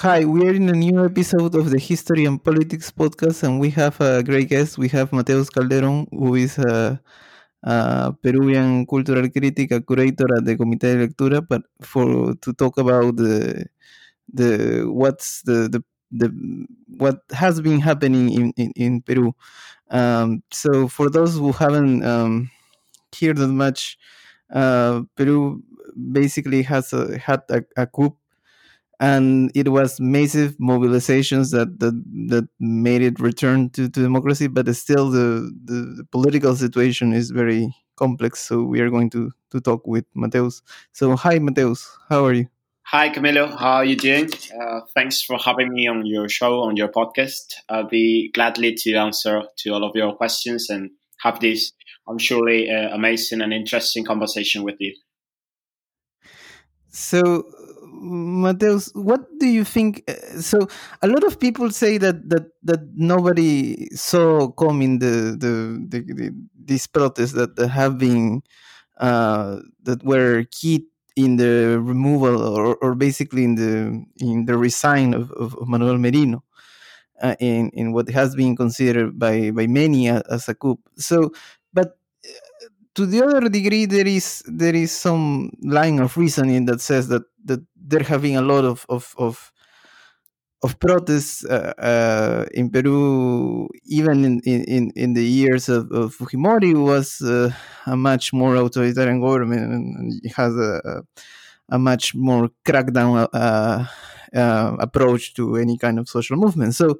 Hi, we are in a new episode of the History and Politics podcast, and we have a great guest. We have Mateus Calderon, who is a, a Peruvian cultural critic, a curator at the Comité de Lectura, but for to talk about the the what's the the, the what has been happening in in, in Peru. Um, so, for those who haven't um, heard that much, uh, Peru basically has a, had a, a coup and it was massive mobilizations that that, that made it return to, to democracy but still the, the, the political situation is very complex. So we are going to to talk with mateus. So hi mateus. How are you? Hi camilo. How are you doing? Uh, thanks for having me on your show on your podcast. I'll be gladly to answer to all of your questions and have this i'm surely uh, amazing and interesting conversation with you so Mateus, what do you think? Uh, so, a lot of people say that that that nobody saw coming the the, the, the these protests that, that have been uh, that were key in the removal or, or basically in the in the resign of, of Manuel Merino. Uh, in in what has been considered by by many as a coup. So, to the other degree, there is there is some line of reasoning that says that that there have been a lot of of of, of protests uh, uh, in Peru, even in, in, in the years of, of Fujimori, was uh, a much more authoritarian government and has a, a much more crackdown uh, uh, approach to any kind of social movement. So,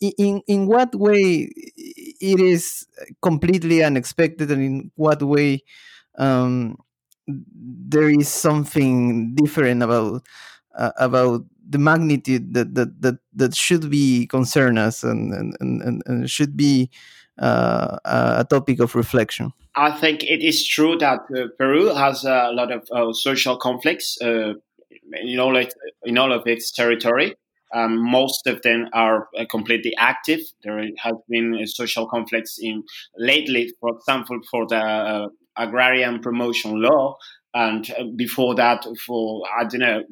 in in what way it is completely unexpected, and in what way um, there is something different about uh, about the magnitude that that that, that should be concern us and and, and, and should be uh, a topic of reflection. I think it is true that uh, Peru has a lot of uh, social conflicts uh, in all it, in all of its territory. Um, most of them are uh, completely active. There has been social conflicts in lately, for example, for the agrarian promotion law and uh, before that for i don't know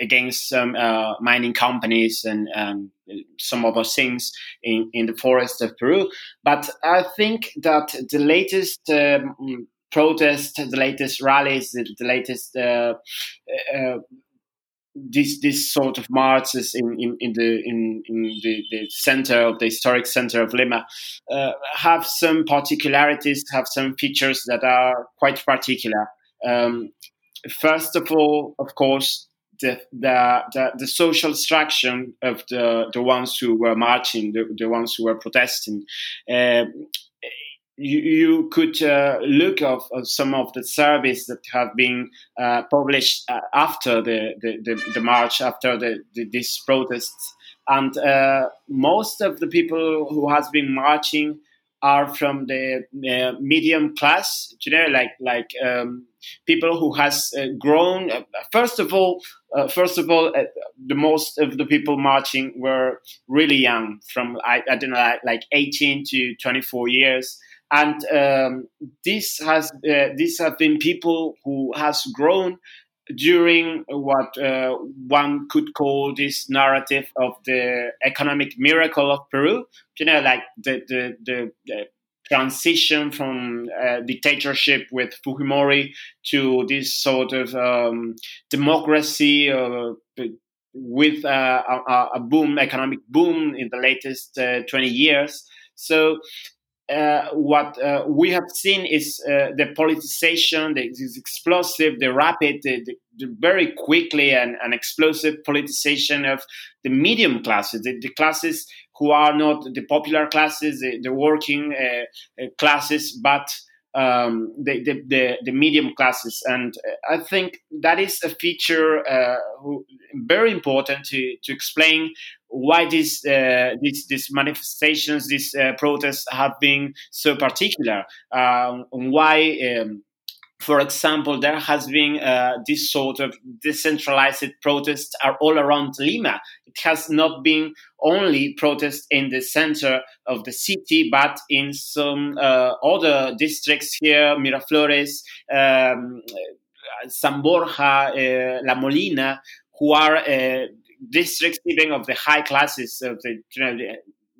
against some uh, mining companies and um, some other things in, in the forest of peru but i think that the latest um, protest the latest rallies the, the latest uh, uh this this sort of marches in, in, in the in, in the, the, center of the historic center of Lima uh, have some particularities, have some features that are quite particular. Um, first of all, of course, the, the, the, the, social structure of the, the ones who were marching, the, the ones who were protesting. Uh, you, you, could uh, look of, of, some of the surveys that have been uh, published uh, after the, the, the, the, march, after the, the, these protests, and uh, most of the people who has been marching are from the uh, medium class, you know, like like um, people who has uh, grown. First of all, first of all, the most of the people marching were really young, from I, I don't know, like 18 to 24 years, and um, this has uh, these have been people who has grown during what uh, one could call this narrative of the economic miracle of Peru, you know, like the the, the, the transition from uh, dictatorship with Fujimori to this sort of um, democracy uh, with uh, a, a, boom, economic boom in the latest uh, 20 years. So uh, what uh, we have seen is uh, the politicization, the, this explosive, the rapid, the, the very quickly and, and, explosive politicization of the medium classes, the, the, classes who are not the popular classes, the, the working uh, uh, classes, but um, the, the, the, the, medium classes. And I think that is a feature uh, who, very important to, to explain why these, uh, these, these manifestations, these uh, protests have been so particular, um, why. Um, for example, there has been uh, this sort of decentralized protests are all around Lima. It has not been only protests in the center of the city, but in some uh, other districts here, Miraflores, um, San Borja, uh, La Molina, who are uh, districts even of the high classes of the you know,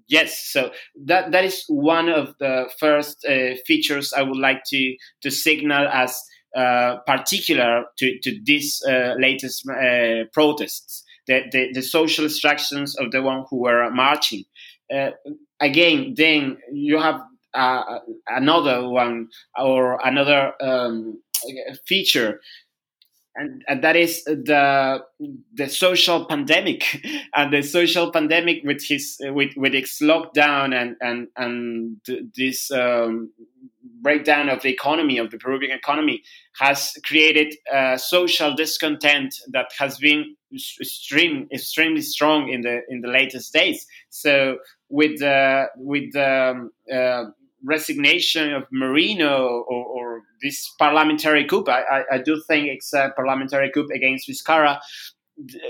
yes so that that is one of the first uh, features i would like to to signal as uh, particular to to these uh, latest uh, protests the, the, the social instructions of the one who were marching. Uh, again then you have uh, another one or another um, feature and, and that is the the social pandemic and the social pandemic with his with with its lockdown and and and this um, breakdown of the economy of the Peruvian economy has created social discontent that has been extreme, extremely strong in the in the latest days. So with the with the um, uh, resignation of Merino or, or this parliamentary coup. I, I, I, do think it's a parliamentary coup against Vizcarra.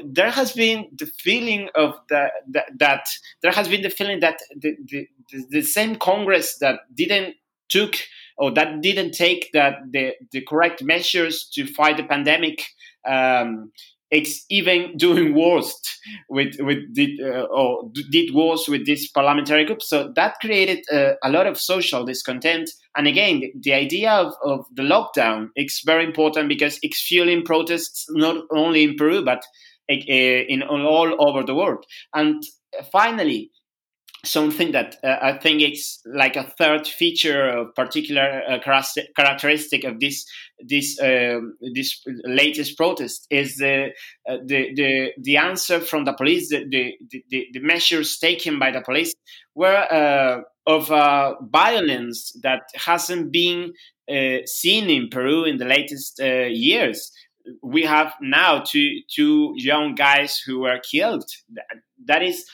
There has been the feeling of the that there has been the feeling that the, the, the same Congress that didn't took or that didn't take that the, the correct measures to fight the pandemic um, it's even doing worst with with did uh, or did worse with this parliamentary coup. So that created uh, a lot of social discontent. And again, the, the idea of, of the lockdown is very important because it's fueling protests not only in Peru but uh, in all over the world. And finally, something that uh, I think it's like a third feature of particular uh, characteristic of this this uh, this latest protest is the uh, the, the the answer from the police the the, the, the measures taken by the police were uh, of uh, violence that hasn't been seen in Peru in the latest years. We have now two two young guys who were killed. That is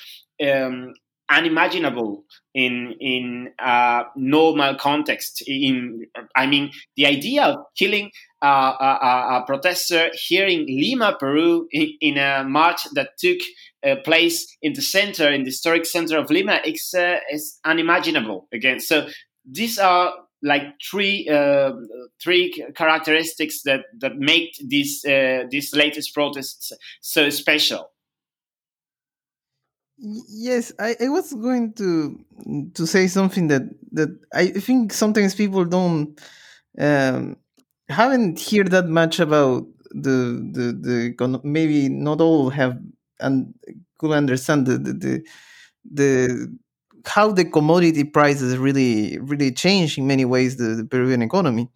um, unimaginable in in a normal context. In I mean, the idea of killing a, a, a protester here in Lima, Peru, in, in a march that took uh, place in the center, in the historic center of Lima, is, uh, is unimaginable again. So these are like three uh, three characteristics that that make these uh, these latest protests so special. Yes, I, I was going to to say something that that I think sometimes people don't um, haven't heard that much about the the the maybe not all have and could understand the the, the, the how the commodity prices really really change in many ways the, the Peruvian economy.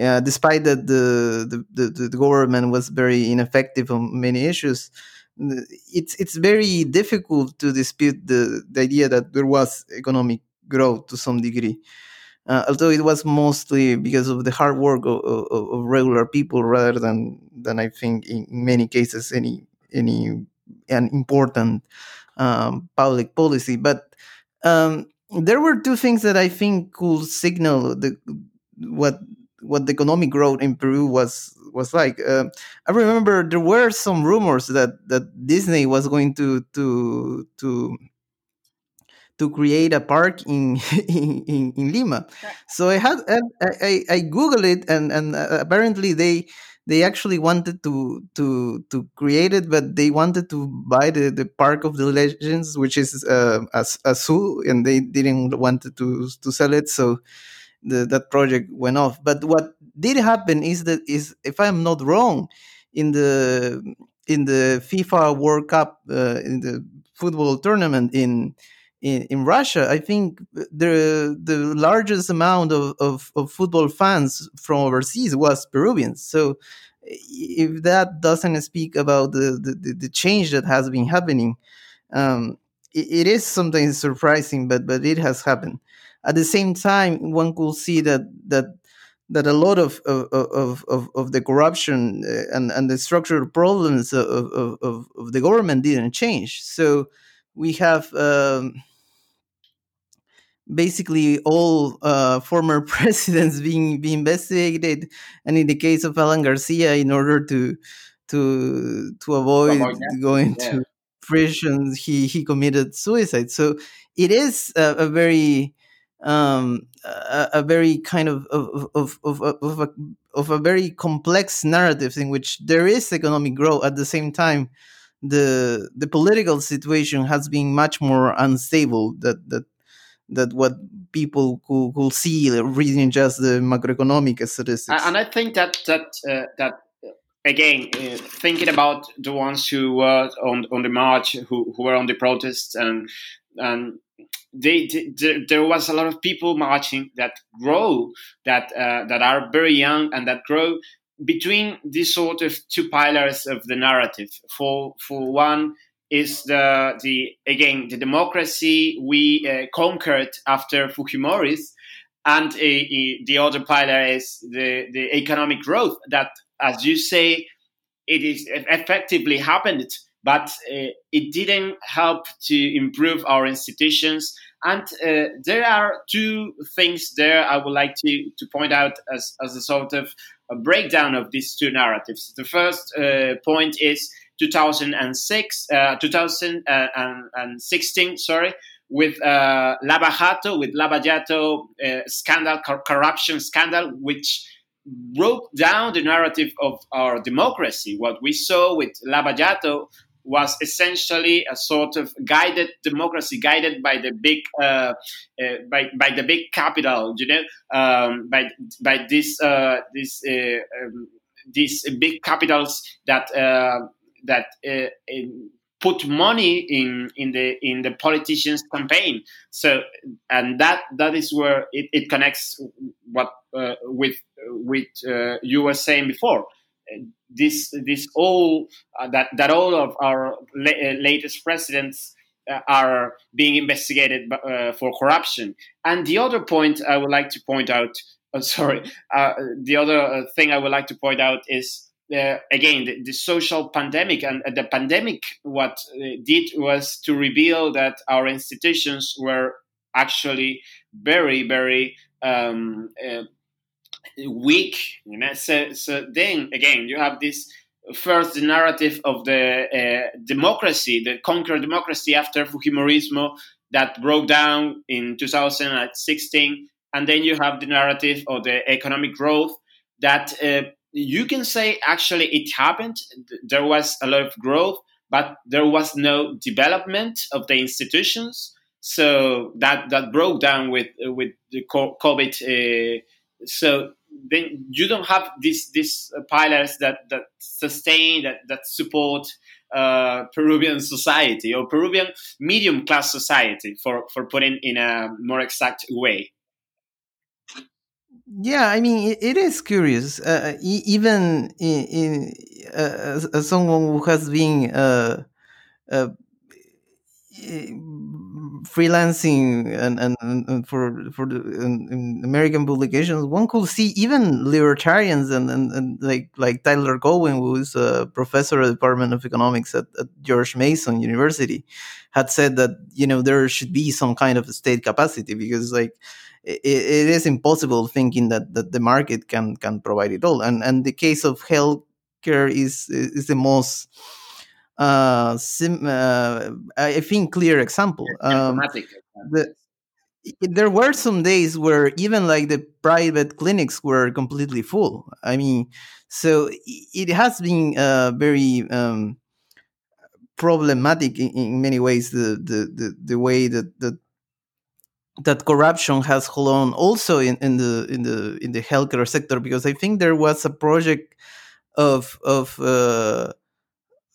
Uh, despite that the, the, the, the government was very ineffective on many issues, it's it's very difficult to dispute the, the idea that there was economic growth to some degree. Uh, although it was mostly because of the hard work of, of, of, regular people rather than than I think in many cases any any an important um, public policy. But um, there were two things that I think could signal the what what the economic growth in Peru was was like. Uh, I remember there were some rumors that that Disney was going to to to to create a park in in, in, in Lima. So I had I, I, I googled it and and uh, apparently they they actually wanted to to to create it, but they wanted to buy the, the Park of the Legends, which is uh, a, a zoo, and they didn't want to to sell it. So the, that project went off. But what did happen is that is if I'm not wrong, in the in the FIFA World Cup uh, in the football tournament in, in in Russia, I think the the largest amount of, of, of football fans from overseas was Peruvians. So if that doesn't speak about the, the, the change that has been happening, um, it, it is something surprising, but but it has happened. At the same time, one could see that that that a lot of of, of, of, of the corruption uh, and, and the structural problems of, of, of, the government didn't change. So we have um, basically all uh, former presidents being being investigated, and in the case of Alan Garcia, in order to to to avoid going yeah. to prison, he he committed suicide. So it is a, a very um, a, a, very kind of of, of, of, of, a, of a very complex narrative in which there is economic growth at the same time the the political situation has been much more unstable that that that what people could, could see reading just the macroeconomic statistics. And I think that that uh, that again, uh, thinking about the ones who were on on the march, who, who were on the protests, and and they, they, there was a lot of people marching that grow that uh, that are very young and that grow between these sort of two pillars of the narrative. For for one is the the again the democracy we uh, conquered after Fujimori's, and uh, the other pillar is the the economic growth that, as you say, it is effectively happened, but uh, it didn't help to improve our institutions. And uh, there are two things there I would like to, to point out as, as a sort of a breakdown of these two narratives. The first uh, point is 2006, uh, 2016, sorry, with uh, Lavajato, with Lava Jato uh, scandal, corruption scandal, which broke down the narrative of our democracy. What we saw with Lava Jato was essentially a sort of guided democracy, guided by the big, uh, uh, by by the big capital, you know, um, by by this uh, this uh, um, these big capitals that uh, that uh, put money in in the in the politicians' campaign. So, and that that is where it, it connects what with with you were saying before this this all uh, that that all of our la- uh, latest presidents uh, are being investigated uh, for corruption. And the other point I would like to point out, uh, sorry, uh, the other thing I would like to point out is. again, the, the, social pandemic and the pandemic, what did was to reveal that our institutions were actually very, very um, weak. You know, so so then again you have this first narrative of the uh, democracy, the conquered democracy after Fujimorismo that broke down in 2016, and then you have the narrative of the economic growth that uh, you can say actually it happened. There was a lot of growth, but there was no development of the institutions. So that that broke down with with the COVID. Uh, so then you don't have these these pillars that that sustain that that support uh, Peruvian society or Peruvian medium class society for for putting in a more exact way. Yeah, I mean it, it is curious. Uh, even in, in uh, someone who has been uh, uh, freelancing and, and, and for for the American publications, one could see even libertarians and, and, and like like Tyler Cowen, who is a professor at the Department of Economics at, at George Mason University, had said that you know there should be some kind of state capacity because like it, it is impossible thinking that, that the market can can provide it all. And and the case of healthcare is is the most uh, sim, uh, I think clear example. Um, the, there were some days where even like the private clinics were completely full. I mean, so it has been uh, very um, problematic in, in, many ways. The, the the the way that that that corruption has grown also in, in the in the in the healthcare sector because I think there was a project of of uh,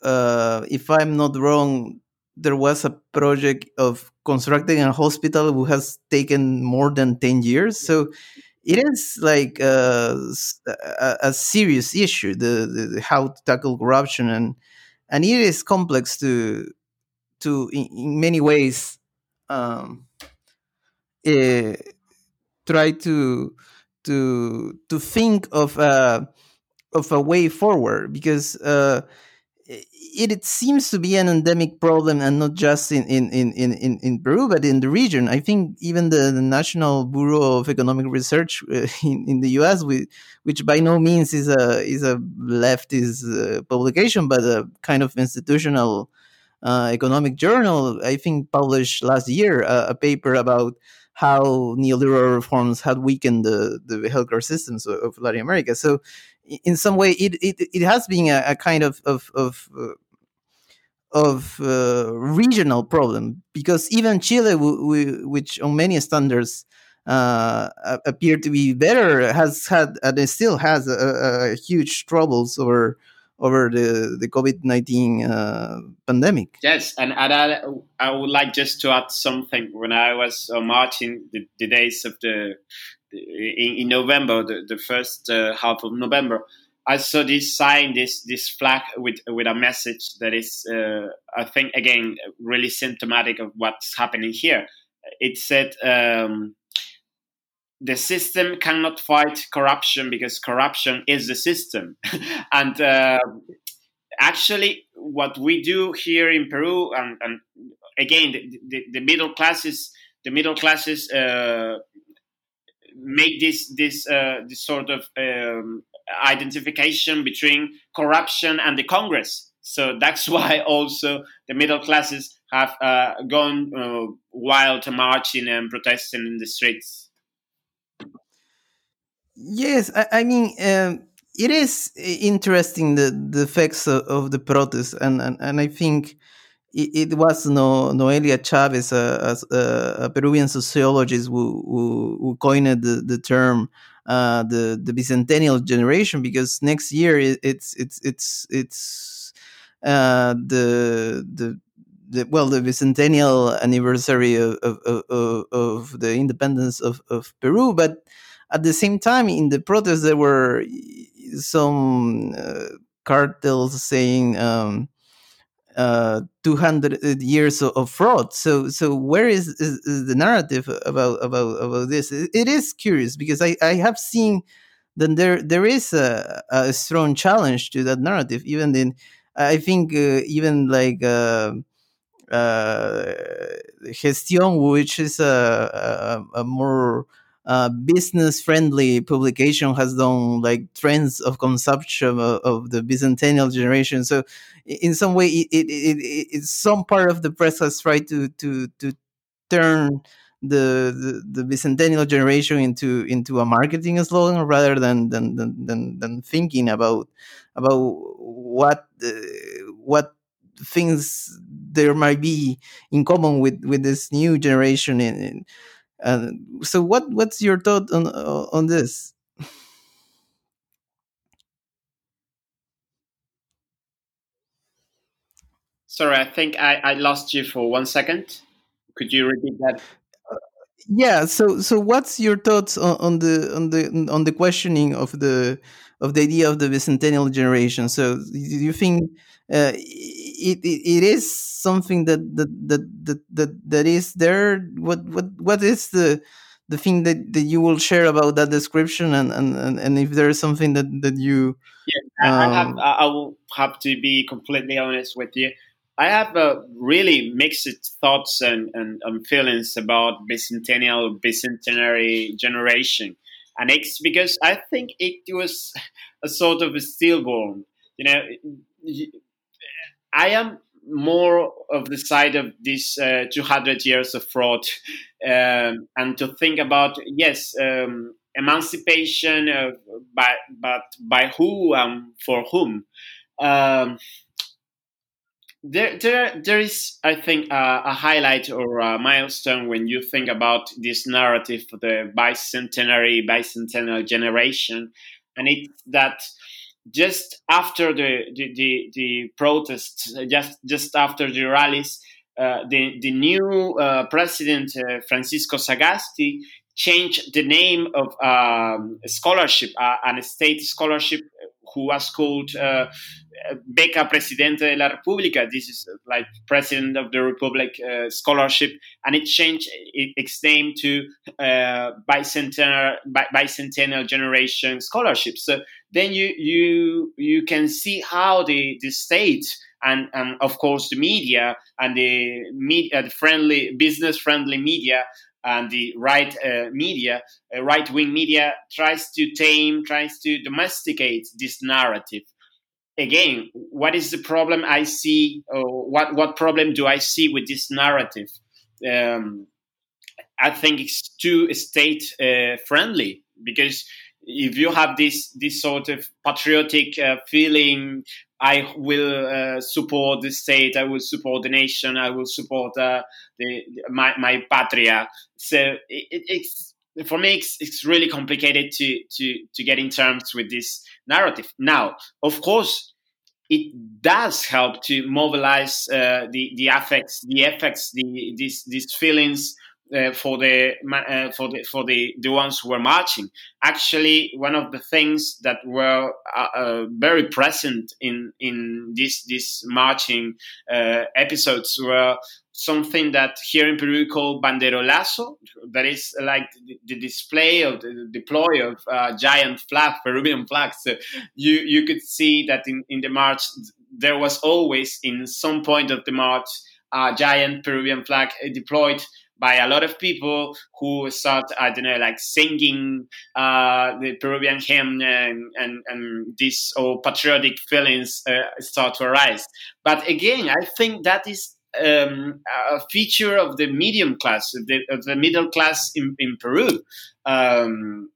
uh, if I'm not wrong, there was a project of constructing a hospital who has taken more than 10 years. So it is like a, a, a serious issue, the, the, how to tackle corruption. And, and it is complex to, to in, in many ways, um, uh, try to, to, to think of a, of a way forward because, uh, it, it seems to be an endemic problem and not just in, in, in, in, in Peru, but in the region. I think even the, the National Bureau of Economic Research in, in the US, we, which by no means is a, is a leftist uh, publication, but a kind of institutional uh, economic journal, I think published last year a paper about how neoliberal reforms had weakened the, the healthcare systems of, of Latin America. So in some way, it it, it has been a, a kind of of, of uh, of uh, regional problem because even Chile, which on many standards uh, appear to be better, has had and still has a, a huge troubles over over the the COVID nineteen uh, pandemic. Yes, and, and I, I would like just to add something. When I was uh, marching the, the days of the in, in, November, the, the first uh, half of November, I saw this sign, this this flag with with a message that is, uh, I think, again, really symptomatic of what's happening here. It said. Um, the system cannot fight corruption because corruption is the system. and uh, actually, what we do here in Peru, and, and again, the, the, the, middle classes, the middle classes uh, make this this uh, this sort of um, identification between corruption and the Congress. So that's why also the middle classes have uh, gone uh, wild marching and protesting in the streets. Yes, I, I mean um, it is interesting the the effects of, of the protest, and, and and I think it, it was no Noelia Chavez, a, a, a Peruvian sociologist, who, who, who coined the the term uh, the the bicentennial generation because next year it, it's it's it's it's uh, the the the, well, the bicentennial anniversary of, of, of, of the independence of, of Peru, but at the same time, in the protests, there were some uh, cartels saying um, uh, 200 years of, fraud. So, so where is, is, is, the narrative about about about this? it, is curious because I, I have seen that there there is a, a strong challenge to that narrative. Even in, I think uh, even like. Uh, uh, Gestión, which is a, a, a more uh, business friendly publication has done like trends of consumption of, of, the bicentennial generation. So in some way it, it, it, it, some part of the press has tried to to to turn the, the, the bicentennial generation into into a marketing slogan rather than than than, than, than thinking about about what uh, what things there might be in common with with this new generation in, in and so, what what's your thought on uh, on this? Sorry, I think I, I lost you for one second. Could you repeat that? yeah. So so, what's your thoughts on, on the on the on the questioning of the of the idea of the bicentennial generation? So, do you think uh, it, it, it is something that that, that that that that is there. What what what is the the thing that, that you will share about that description? And and, and if there is something that that you yeah um, I, have, I will have to be completely honest with you. I have a really mixed thoughts and, and, and feelings about bicentennial bicentenary generation. And it's because I think it was a sort of a stillborn you know I am more of the side of this uh, 200 years of fraud um, and to think about yes um, emancipation uh, by, but by who and for whom. Um, there, there, there is, I think, uh, a highlight or a milestone when you think about this narrative for the bicentenary, bicentennial generation, and it's that just after the the, the, the protests, just just after the rallies, uh, the the new uh, president uh, Francisco Sagasti changed the name of um, a scholarship, uh, an state scholarship, who was called uh, Beca Presidente de la República. This is like President of the Republic uh, scholarship, and it changed its name to uh, bicentennial, bicentennial generation scholarship. So then you you you can see how the the state and and of course the media and the media the friendly business friendly media and the right uh, media, uh, right wing media, tries to tame, tries to domesticate this narrative again, what is the problem I see? What what problem do I see with this narrative? Um, I think it's too state uh, friendly because if you have this this sort of patriotic uh, feeling, I will uh, support the state, I will support the nation, I will support uh, the my my patria. So it, it's for me, it's, it's really complicated to to to get in terms with this narrative. Now, of course, it does help to mobilize uh, the the affects, the effects, the these these feelings uh, for the uh, for the for the the ones who were marching. Actually, one of the things that were uh, uh very present in in this this marching uh, episodes were something that here in Peru called call banderolazo. That is like the, display of the deploy of giant flag, Peruvian flags. So you you could see that in in the march there was always in some point of the march a giant Peruvian flag deployed by a lot of people who start, I don't know, like singing uh, the Peruvian hymn and, and, and these patriotic feelings uh, start to arise. But again, I think that is um, a feature of the medium class, of the, of the middle class in, in Peru. Um,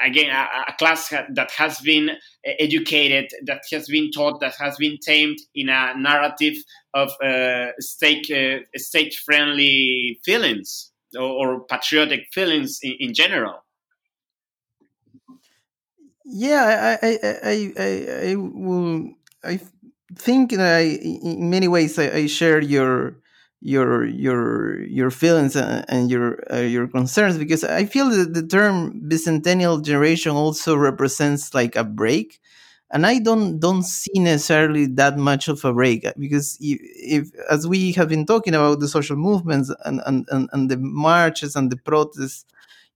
again, a, a, class that has been educated, that has been taught, that has been tamed in a narrative of uh, state uh, state friendly feelings or, or patriotic feelings in, in, general. Yeah, I I I I, I will I think that I, in many ways I, I share your your your your feelings and your uh, your concerns because I feel that the term bicentennial generation also represents like a break, and I don't don't see necessarily that much of a break because if, if as we have been talking about the social movements and and, and, and the marches and the protests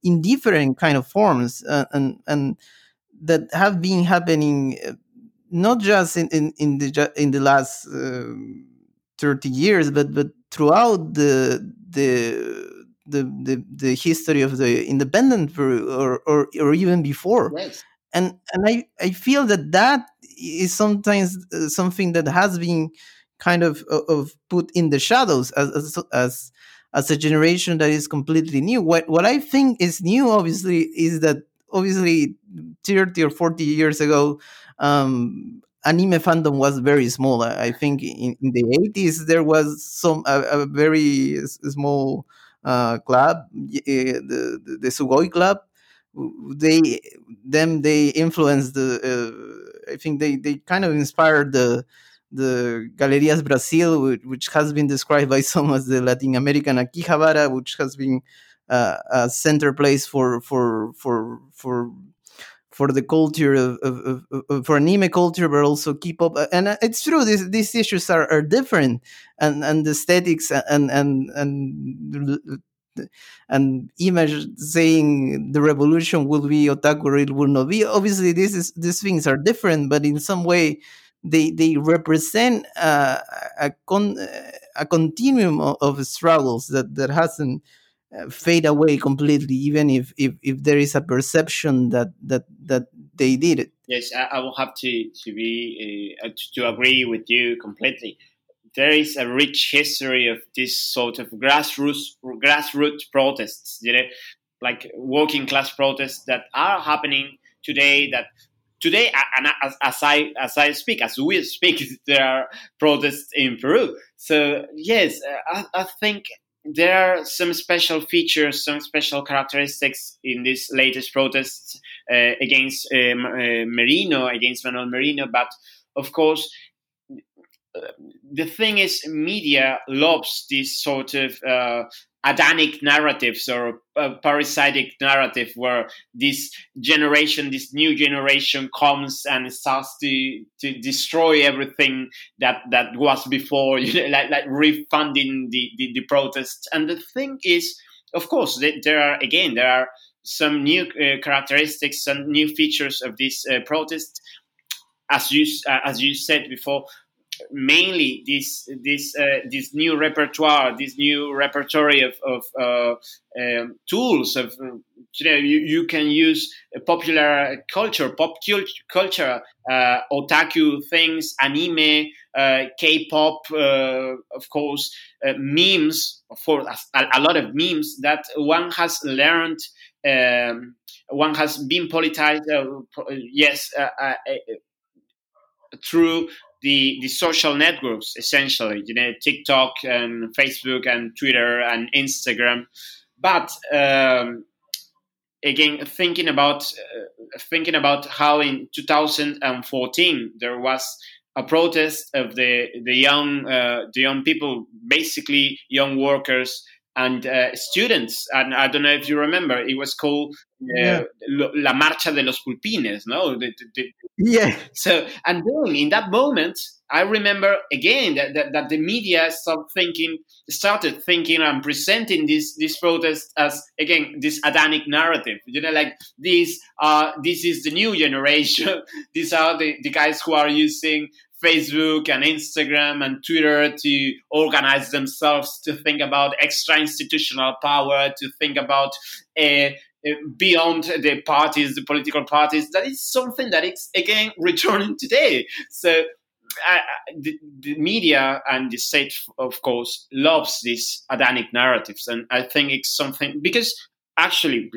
in different kind of forms uh, and and that have been happening uh, not just in in, in the in the last. Uh, 30 years but but throughout the the the the, the history of the independent Peru or or, or even before and and I, I feel that that is sometimes uh, something that has been kind of of put in the shadows as as, as as a generation that is completely new. What what I think is new, obviously, is that obviously thirty or forty years ago, um, anime fandom was very small. I think in, in the 80s there was some a, a very small uh, club, the, the, the Sugoi Club. They them they influenced the. Uh, I think they they kind of inspired the the Galerias Brasil, which, which, has been described by some as the Latin American Akihabara, which has been uh, a center place for for for for for the culture of, of, of, for anime culture, but also keep up. And it's true; these these issues are, are different, and and the aesthetics and and and and image saying the revolution will be otaku or it will not be. Obviously, this is these things are different, but in some way, they they represent uh, a con, a continuum of, of struggles that that hasn't uh, fade away completely, even if, if if there is a perception that that that they did it. Yes, I, I will have to to be uh, to agree with you completely. There is a rich history of this sort of grassroots grassroots protests, you know, like working class protests that are happening today. That today, and as, as I as I speak, as we speak, there are protests in Peru. So yes, uh, I, I think there are some special features, some special characteristics in this latest protests uh, against uh, uh, Merino, against Manuel Merino. But of course, the thing is, media loves this sort of uh, Adamic narratives or a parasitic narrative where this generation, this new generation comes and starts to, to destroy everything that, that was before, you know, like, like refunding the, the, the protests. And the thing is, of course, there are, again, there are some new uh, characteristics, some new features of this uh, protest. As you, uh, as you said before, mainly this this uh, this new repertoire, this new repertoire of, of uh, um, tools of you know you, you can use popular culture, pop culture, uh, otaku things, anime, uh, K-pop, uh, of course, uh, memes for a, a, lot of memes that one has learned. Um, one has been politicized. yes, through the the social networks essentially you know tiktok and facebook and twitter and instagram. But um, again thinking about uh, thinking about how in 2014 there was a protest of the the young uh, the young people basically young workers and uh, students. And i don't know if you remember it was called uh, yeah. la marcha de los pulpines no the, the, yeah so and then in that moment I remember again that, that, that, the media started thinking, started thinking and presenting this this protest as again this Adamic narrative. You know, like this uh this is the new generation. These are the, the guys who are using Facebook and Instagram and Twitter to organize themselves, to think about extra institutional power, to think about uh, beyond the parties, the political parties. That is something that is again returning today. So I, the, the, media and the state, of course, loves these Adamic narratives, and I think it's something because actually,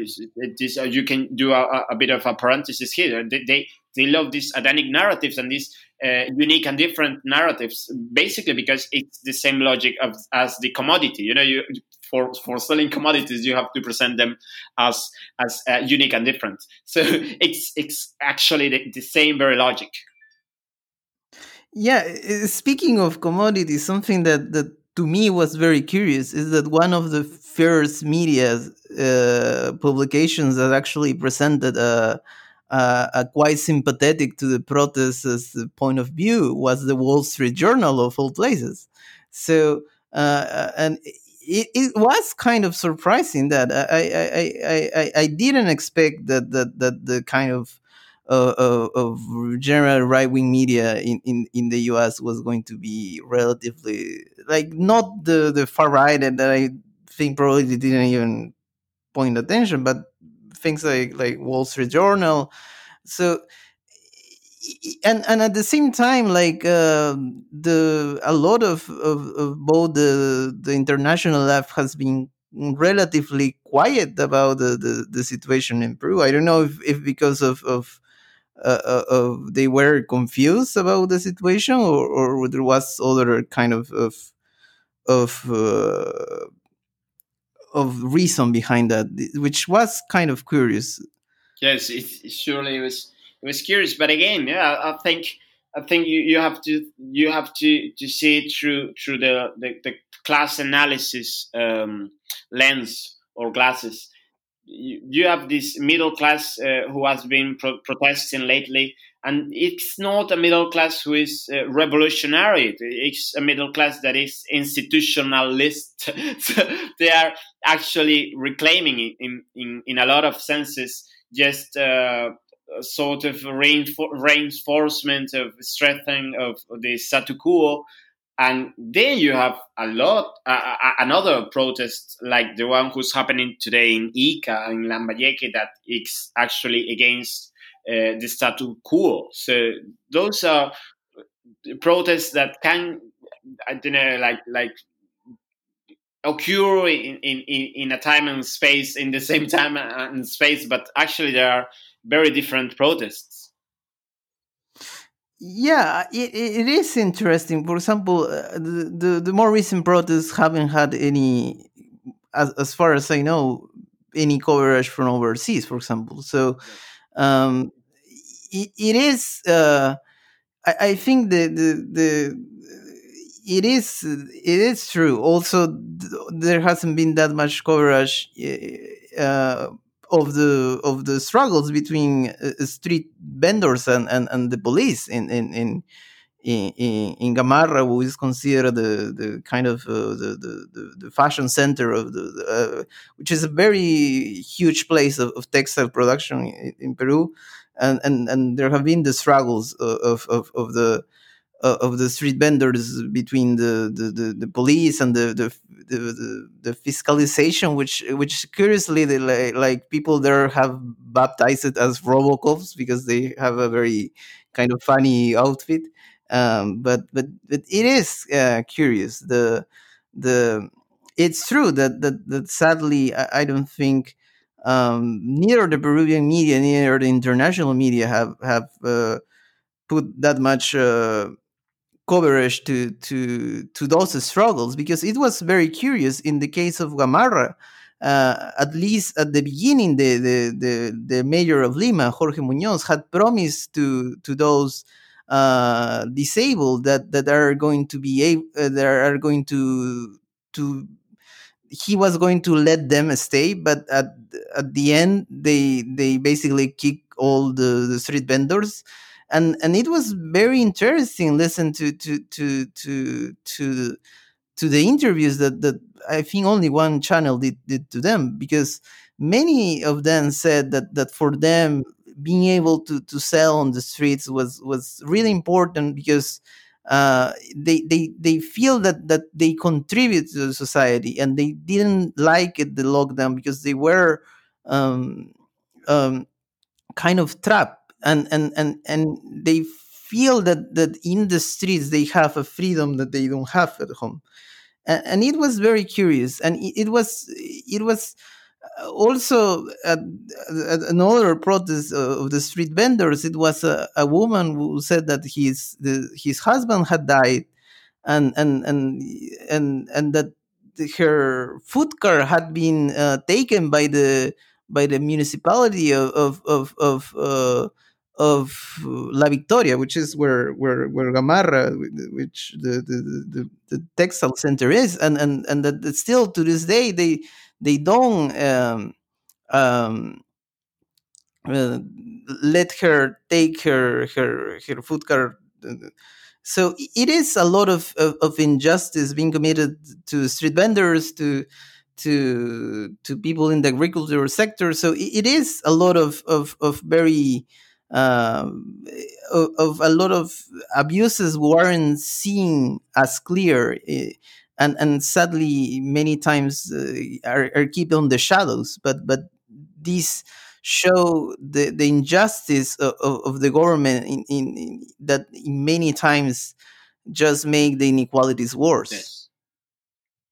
this, uh, you can do a, a, bit of a parenthesis here. They they, they love these Adamic narratives and these uh, unique and different narratives, basically because it's the same logic of, as the commodity. You know, you for for selling commodities, you have to present them as as uh, unique and different. So it's it's actually the, the same very logic. Yeah, speaking of commodities, something that, that to me was very curious is that one of the first media uh, publications that actually presented a, a, quite sympathetic to the protests point of view was the Wall Street Journal of all places. So, uh and it, it, was kind of surprising that I I, I, I, I didn't expect that, that that the kind of uh, of general right wing media in, in, in the US was going to be relatively like not the, the far right that I think probably didn't even point attention, but things like like Wall Street Journal. So and and at the same time like uh, the a lot of, of, of both the the international left has been relatively quiet about the, the, the situation in Peru. I don't know if, if because of, of uh, uh, they were confused about the situation, or, or there was other kind of of of, uh, of reason behind that, which was kind of curious. Yes, it, surely was it was curious, but again, yeah, I think I think you, you have to you have to, to see it through through the the, the class analysis um, lens or glasses you have this middle class uh, who has been pro- protesting lately, and it's not a middle class who is uh, revolutionary. It's a middle class that is institutionalist. so they are actually reclaiming, in in in a lot of senses, just uh, sort of reinfor- reinforcement of strengthening of the statu quo and then you have a lot, uh, another protest like the one who's happening today in Ica, in Lambayeque, that is actually against uh, the status quo. So those are protests that can, I don't know, like, like occur in, in, in a time and space, in the same time and space, but actually there are very different protests. Yeah, it, it is interesting. For example, uh, the, the, the more recent protests haven't had any, as as far as I know, any coverage from overseas. For example, so um, it, it is. Uh, I, I think the the the it is it is true. Also, there hasn't been that much coverage. Uh, of the of the struggles between uh, street vendors and, and, and the police in in in in, in Gamarra, who is considered the, the kind of uh, the, the, the fashion center of the, uh, which is a very huge place of, of textile production in, in, Peru, and, and and there have been the struggles of of, of the uh, of the street vendors between the, the, the, the police and the the, the the, fiscalization, which which curiously they, like, like people there have baptized it as Robocops because they have a very kind of funny outfit. Um, but but but it is uh, curious. The the it's true that that that sadly I, I don't think um, neither the Peruvian media, neither the international media have have uh, put that much uh, coverage to to to those struggles because it was very curious in the case of Gamarra. Uh, at least at the beginning, the, the, the the mayor of Lima, Jorge Muñoz, had promised to to those uh, disabled that that are going to be able, uh, that are going to to he was going to let them stay, but at at the end they they basically kick all the, the street vendors, and and it was very interesting listen to to to to to to the interviews that that I think only one channel did did to them because many of them said that that for them being able to to sell on the streets was was really important because uh, they they they feel that that they contribute to the society and they didn't like it the lockdown because they were um, um, kind of trapped and and and and they feel that that in the streets they have a freedom that they don't have at home. And, and it was very curious and it, it was it was also at, at, another protest of the street vendors it was a, a woman who said that his the, his husband had died and and and and and that her food car had been uh, taken by the by the municipality of of of, of uh, of La Victoria, which is where where where Gamarra, which the the, the, the textile center is, and and and that still to this day they they don't um, um, uh, let her take her her her food card. So it is a lot of, of, of injustice being committed to street vendors, to to to people in the agricultural sector. So it is a lot of of, of very um, of, a lot of abuses weren't seen as clear. Eh, and and sadly many times uh, are, are kept on the shadows. But but these show the, the injustice of, of the government in, in, in, that many times just make the inequalities worse. Yes.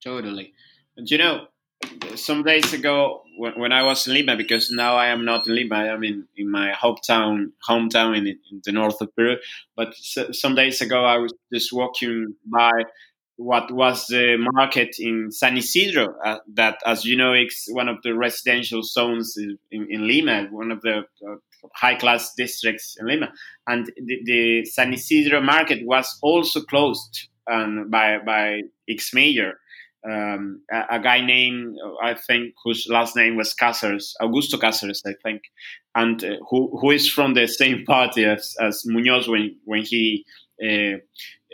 Totally. And you know some days ago when, when i was in lima because now i am not in lima i am in, in my hometown hometown in, in the north of peru but some days ago i was just walking by what was the market in San Isidro, uh, that, as you know, it's one of the residential zones in, in, Lima, one of the uh, high class districts in Lima. And the, the, San Isidro market was also closed um, by, by ex mayor. Um, a, a, guy named, I think, whose last name was Cáceres, Augusto Cáceres, I think, and uh, who, who is from the same party as, as Munoz when, when he uh,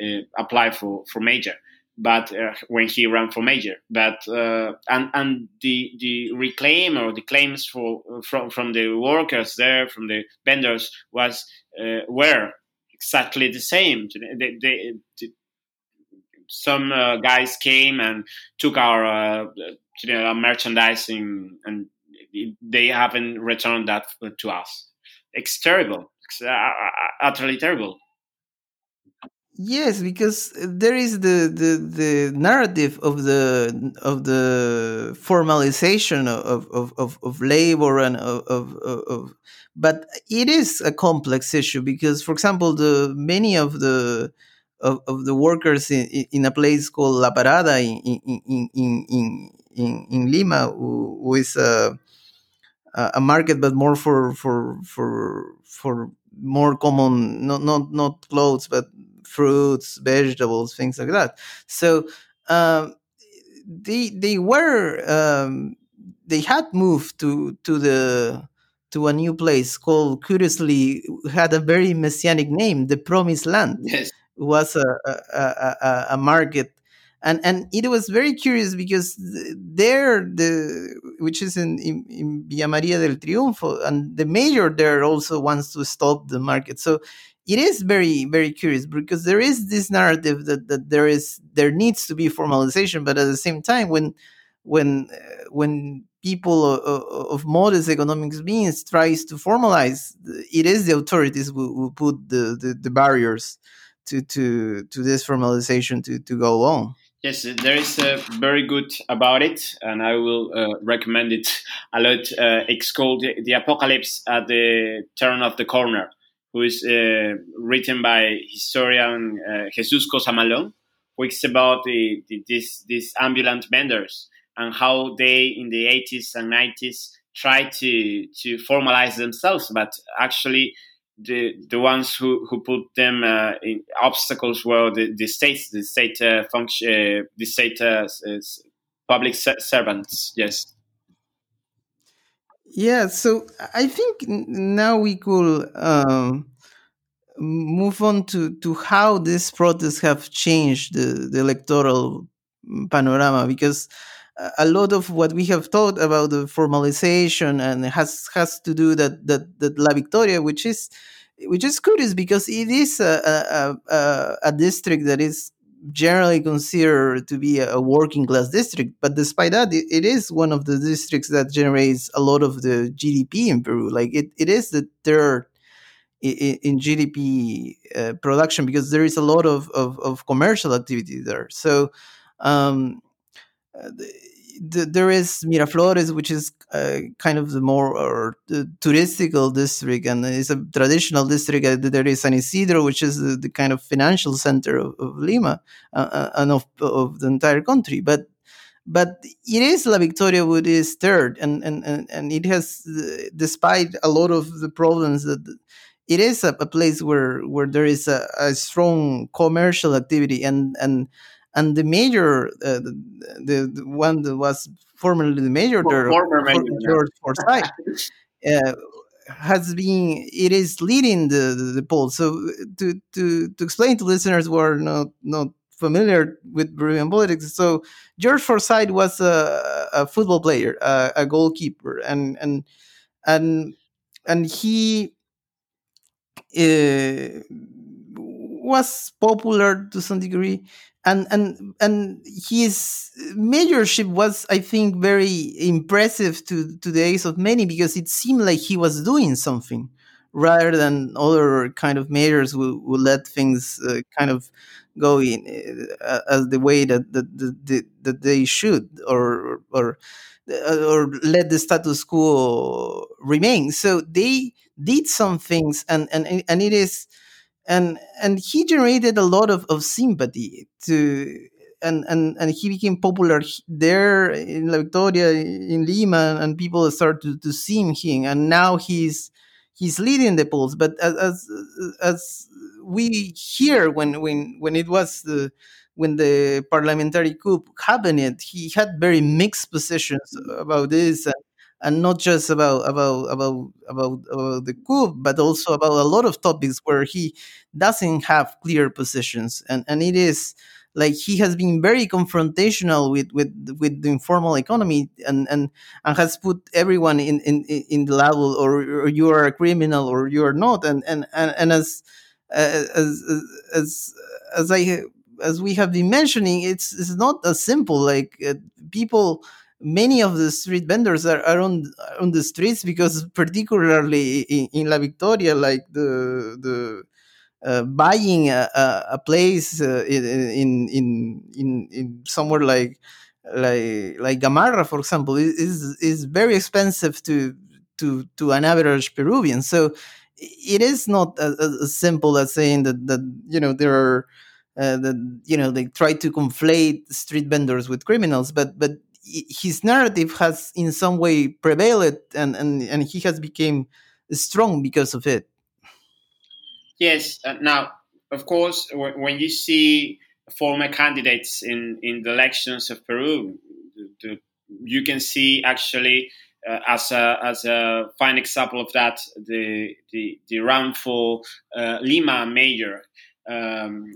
uh, applied for, for major but uh, when he ran for major. But uh, and and the the reclaim or the claims for from from the workers there from the vendors was uh, were exactly the same. They, they, some uh, guys came and took our uh, you know, merchandising and they haven't returned that to us. It's terrible. It's uh, utterly terrible. Yes, because there is the, the, the narrative of the of the formalization of, of, of, of labor and of, of, of, but it is a complex issue because, for example, the many of the of, of the workers in, in a place called La Parada in in in in, in, in Lima, is a a market, but more for for for for more common, not not not clothes, but fruits, vegetables, things like that. So um, they they were um, they had moved to to the to a new place called curiously had a very messianic name, the Promised Land. Yes, was a a, a, a market. And, and it was very curious because there the which is in, in, in Villa Maria del Triunfo and the mayor there also wants to stop the market so it is very very curious because there is this narrative that, that there is there needs to be formalization but at the same time when when uh, when people of, of modest economic means tries to formalize it is the authorities who, who put the, the, the, barriers to, to to this formalization to, to go on Yes, there is a very good about it, and I will uh, recommend it a lot. Uh, it's called "The Apocalypse at the Turn of the Corner," who is uh, written by historian uh, Jesus Cosamalon, which is about the, the, this, these ambulant vendors and how they, in the 80s and 90s, tried to to formalize themselves, but actually the the ones who who put them uh, in obstacles were the, the states, the state uh, function, uh, the state uh, public servants. Yes. Yeah. So I think now we could um, move on to to how these protests have changed the, the electoral panorama because a lot of what we have thought about the formalization and has has to do that that that La Victoria, which is which is curious because it is a, a, a, a district that is generally considered to be a working class district, but despite that, it, it is one of the districts that generates a lot of the GDP in Peru. Like it, it is the third in, in GDP uh, production because there is a lot of, of, of commercial activity there. So um, uh, the, there is Miraflores, which is uh, kind of the more or the touristical district, and it's a traditional district. Uh, there is San Isidro, which is the, the kind of financial center of, of Lima uh, uh and of, of the entire country. But but it is La Victoria which is third, and and and, and it has, uh, despite a lot of the problems that it is a, a place where where there is a, a strong commercial activity and and and the major, uh, the, the, the, one that was formerly the major there, former major, George Forsyth, uh, has been it is leading the, the, the poll. So to to to explain to listeners who are not not familiar with Peruvian politics, so George Forsyth was a, a football player, a, a goalkeeper, and and and and he. Uh, was popular to some degree and and and his mayorship was i think very impressive to to the eyes of many because it seemed like he was doing something rather than other kind of mayors who, who let things uh, kind of go in uh, as the way that that, that, that they should or or uh, or let the status quo remain. So they did some things and and and it is and and he generated a lot of, of sympathy to and, and and he became popular there in La Victoria in Lima and people started to, to see him. And now he's he's leading the polls. But as as, as we hear when when when it was the when the parliamentary coup happened he had very mixed positions about this. And and not just about about about about, about the coup, but also about a lot of topics where he doesn't have clear positions, and and it is like he has been very confrontational with with with the informal economy and and, and has put everyone in in in the level or, or you are a criminal or you are not. And and and, and as, as as as as I as we have been mentioning it's it's not as simple. Like uh, people many of the street vendors are, are on on the streets because particularly in, in La Victoria, like the the uh, buying a, a, place uh, in, in in in somewhere like like like Gamarra, for example, is is very expensive to to to an average Peruvian. So it is not as, as simple as saying that that you know there are uh, that you know they try to conflate street vendors with criminals, but but his narrative has in some way prevailed and, and, and he has become strong because of it. Yes. Uh, now, of course, w- when you see former candidates in, in the elections of Peru, the, you can see actually uh, as a as a fine example of that the the, the round for uh, Lima mayor um,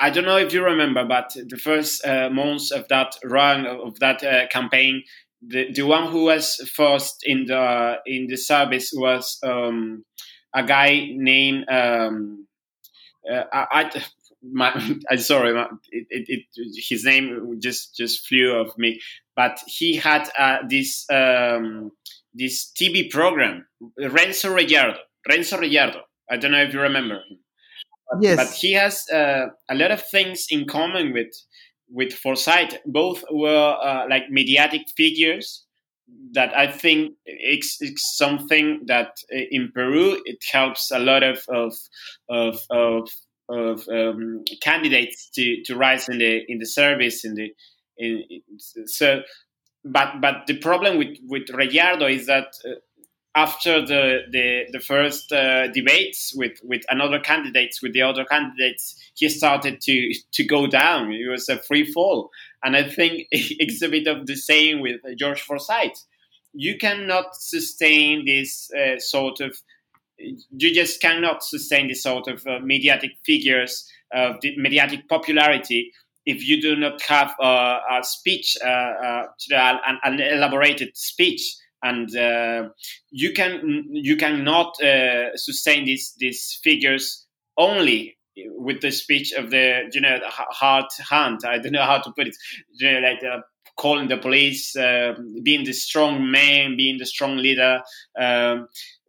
I don't know if you remember, but the first uh, months of that run of that uh, campaign, the, the one who was first in the in the service was um, a guy named um, uh, I, I my, I'm sorry, my, it, it, his name just just flew off me. But he had uh, this um, this TV program, Renzo Reggiardo. Renzo Reggiardo. I don't know if you remember him. Yes. but he has uh, a lot of things in common with with Forsyth. Both were uh, like mediatic figures that I think it's, it's, something that in Peru it helps a lot of of of, of, of um, candidates to, to rise in the in the service in the in, so but but the problem with with Reggiardo is that uh, after the the, the first uh, debates with with another candidates with the other candidates he started to to go down. It was a free fall. And i think it's a bit of the same with george forsyth. You cannot sustain this uh, sort of you just cannot sustain this sort of uh, mediatic figures of uh, mediatic popularity if you do not have a speech, uh, uh, an, an, elaborated speech, and uh, you can you cannot sustain these these figures only with the speech of the you know hard hand. I don't know how to put it. You know, like uh, calling the police, uh, being the strong man, being the strong leader. Um,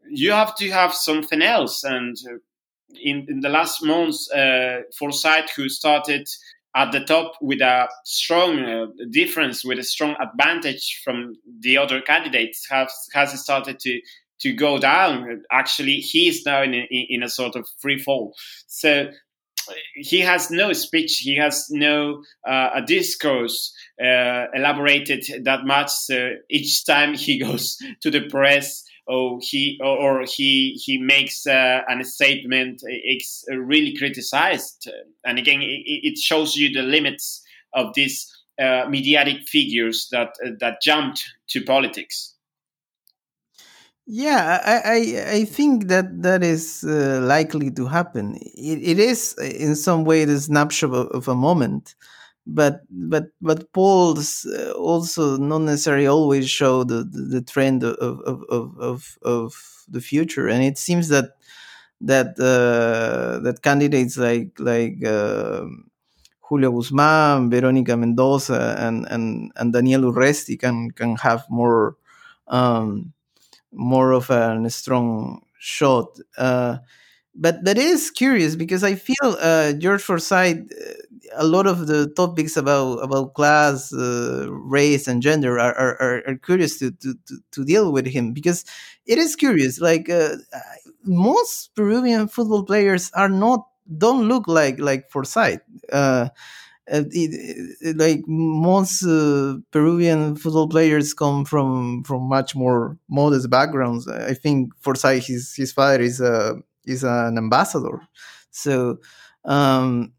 you have to have something else. And in, in the last months, uh, Forsyth, who started at the top with a strong uh, difference, with a strong advantage from the other candidates, has has started to to go down. Actually, he is now in a, in a sort of free fall. So he has no speech, he has no uh, a discourse uh, elaborated that much. So each time he goes to the press, or he or, he he makes uh, an statement, it's really criticized. And again, it, shows you the limits of these uh, mediatic figures that that jumped to politics. Yeah, I, I, I think that that is uh, likely to happen. It, it is in some way the snapshot of, of a moment, but but but polls uh, also not necessarily always show the, the, the trend of, of, of, of, of the future, and it seems that that uh, that candidates like like uh, Julio Guzmán, Veronica Mendoza, and and and Daniel Urresti can can have more. Um, more of a strong shot. Uh, but that is curious because I feel uh, George Forsyth, uh, a lot of the topics about about class, uh, race, and gender are, are, are curious to, to, to, deal with him because it is curious. Like uh, most Peruvian football players are not don't look like like Forsyth. Uh, it, it, like most uh, Peruvian football players come from from much more modest backgrounds. I think Forsyth, his his father is a is an ambassador, so um,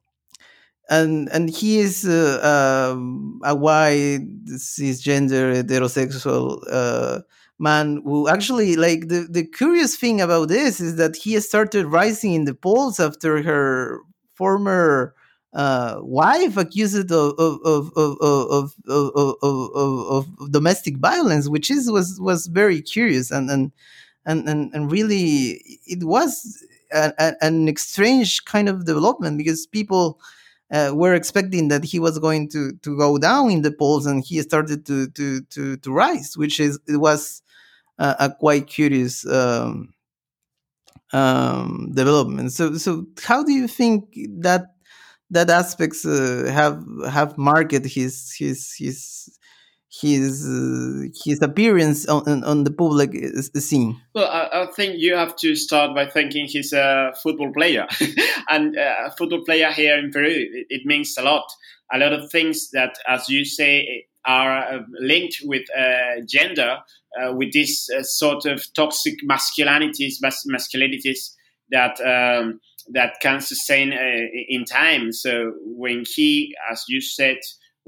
and and he is uh, um, a white cisgender heterosexual uh, man who actually like the the curious thing about this is that he started rising in the polls after her former uh, wife accused of of of of, of, of, of, of domestic violence, which is was was very curious and and and and, and really it was a, a, an strange kind of development because people. Uh, were expecting that he was going to, to go down in the polls, and he started to to to, to rise, which is it was a, a quite curious um, um, development. So so how do you think that that aspects uh, have have marked his his his his uh, his appearance on, on the public scene? Well, I, I, think you have to start by thinking he's a football player, and uh, a football player here in Peru it, it, means a lot. A lot of things that, as you say, are uh, linked with uh, gender, uh, with this sort of toxic masculinities, mas- masculinities that. Um, that can sustain uh, in time. So when he, as you said,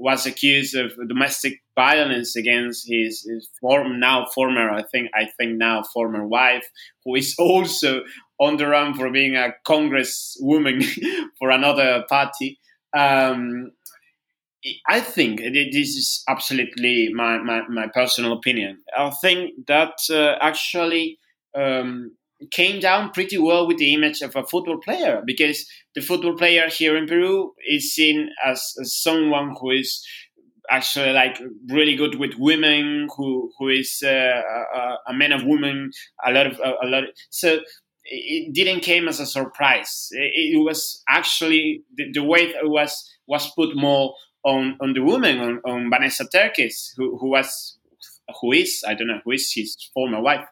was accused of domestic violence against his, his form, now former, I think, I think now former wife, who is also on the run for being a congresswoman for another party. Um, I think this is absolutely my, my, my, personal opinion. I think that uh, actually um, came down pretty well with the image of a football player because the football player here in Peru is seen as, as someone who is actually like really good with women, who who is uh, a, a, man of women, a lot of a, a lot. Of, so it didn't came as a surprise. It, it was actually the, the weight was was put more on, on the woman, on, on Vanessa Terkes, who, who was who is I don't know who is his former wife,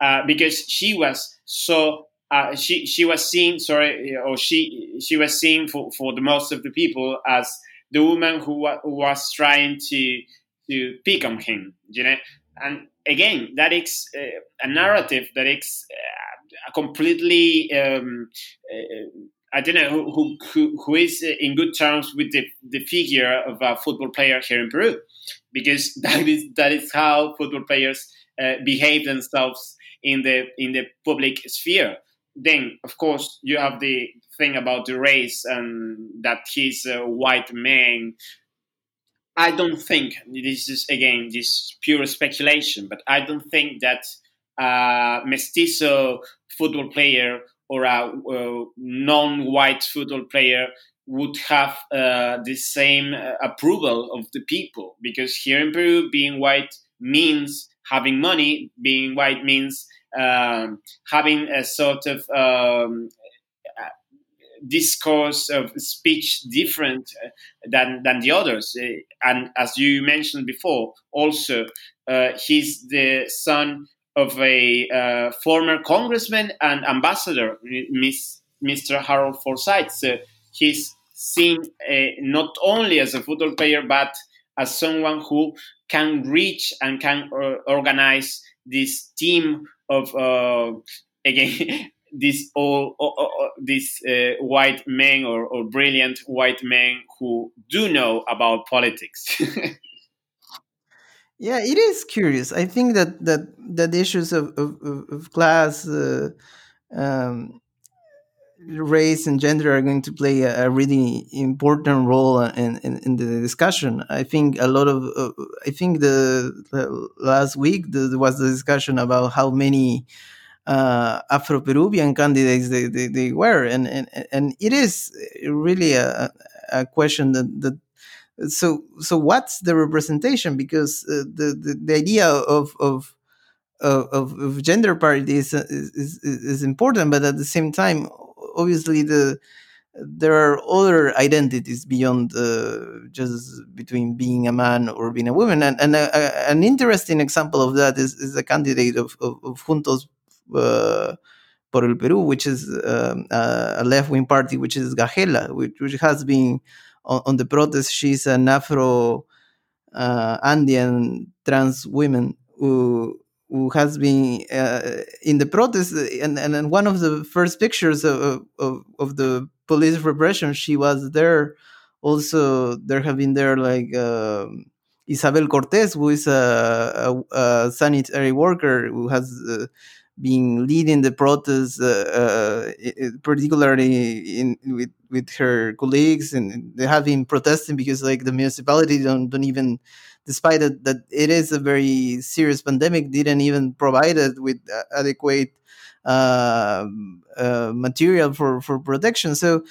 uh, because she was so uh, she she was seen sorry or she she was seen for, for the most of the people as the woman who, wa- who was trying to to pick on him, you know, and again that is uh, a narrative that is uh, completely um, uh, I don't know who, who, who is in good terms with the, the figure of a football player here in Peru, because that is that is how football players uh, behave themselves in the in the public sphere. Then, of course, you have the thing about the race and that he's a white man. I don't think this is again this pure speculation, but I don't think that a mestizo football player or a uh, non-white football player would have uh, the same uh, approval of the people because here in Peru, being white means having money. Being white means um, having a sort of um, discourse of speech different uh, than than the others. Uh, and as you mentioned before, also uh, he's the son of a uh, former congressman and ambassador, Miss, Mr. Harold Forsyth. So he's seen uh, not only as a football player, but as someone who can reach and can uh, organize this team of, uh, again, this all, all, all these uh, white men or, or brilliant white men who do know about politics. Yeah, it is curious. I think that that that issues of of, of class, uh, um, race, and gender are going to play a, a really important role in, in, in, the discussion. I think a lot of uh, I think the, the last week there was the discussion about how many uh, Afro Peruvian candidates they, they, they were, and, and and it is really a, a question that that so so what's the representation because uh, the, the, the idea of of of, of gender parity is, is, is important but at the same time obviously the there are other identities beyond uh, just between being a man or being a woman. And, and a, a, an interesting example of that is, is a candidate of, of, of juntos uh, por el Perú, which is um, a left wing party, which is Gahela, which, which has been on, on the protest, she's an Afro uh, Andean trans woman who who has been uh, in the protest and, and, and one of the first pictures of, of, of the police repression she was there. Also there have been there like uh, isabel cortez who is a, a, a, sanitary worker who has uh, been leading the protests, uh, uh, particularly in with with her colleagues, and they have been protesting because like the municipality don't don't even, despite it, that it is a very serious pandemic, didn't even provide it with adequate uh, uh, material for for protection. So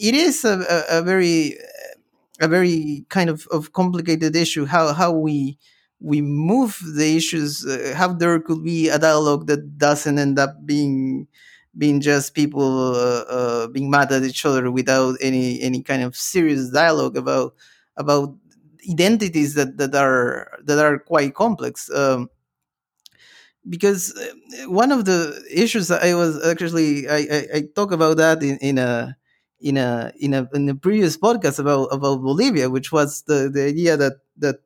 it is a, a, a very a very kind of, of complicated issue how how we we move the issues uh, how there could be a dialogue that doesn't end up being being just people uh, uh, being mad at each other without any any kind of serious dialogue about about identities that that are that are quite complex um, because uh, one of the issues I was actually I, I, I talk about that in, in a in a in a in a previous podcast about about Bolivia, which was the the idea that that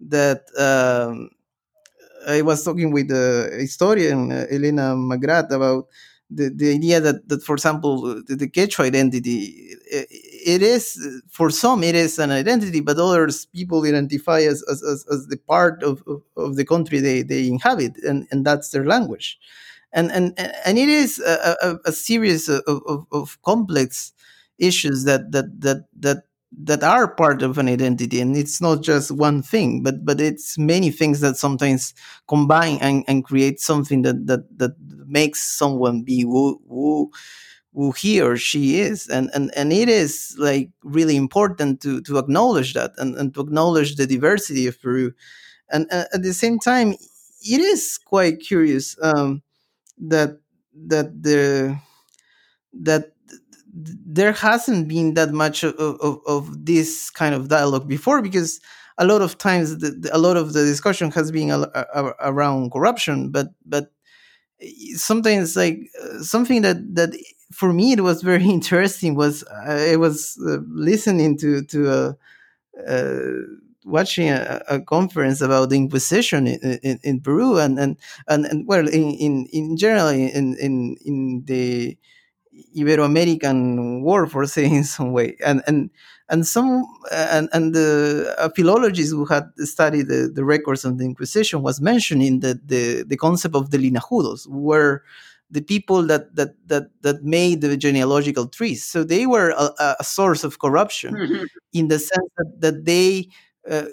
that um, I was talking with the historian uh, Elena McGrath about the, the idea that, that, for example, the, the Quechua identity, it, is, for some, it is an identity, but others people identify as, as, as, as the part of, of, of, the country they, they inhabit, and, and that's their language. And, and, and it is a, a, a series of, of, of complex issues that, that, that, that that are part of an identity and it's not just one thing but but it's many things that sometimes combine and, and create something that that that makes someone be who, who who he or she is and and and it is like really important to to acknowledge that and, and to acknowledge the diversity of peru. And at the same time it is quite curious um, that that the that there hasn't been that much of, of, of this kind of dialogue before because a lot of times the, the, a lot of the discussion has been a, a, around corruption but but sometimes like uh, something that that for me it was very interesting was I was uh, listening to to a, uh, watching a, a, conference about the Inquisition in, in, in, Peru and and and, and well in, in in general in in in the Ibero-American war for saying in some way. And and and some and and the a philologist who had studied the, the records of the Inquisition was mentioning that the the concept of the linajudos were the people that that that that made the genealogical trees. So they were a, a source of corruption mm-hmm. in the sense that, that they uh,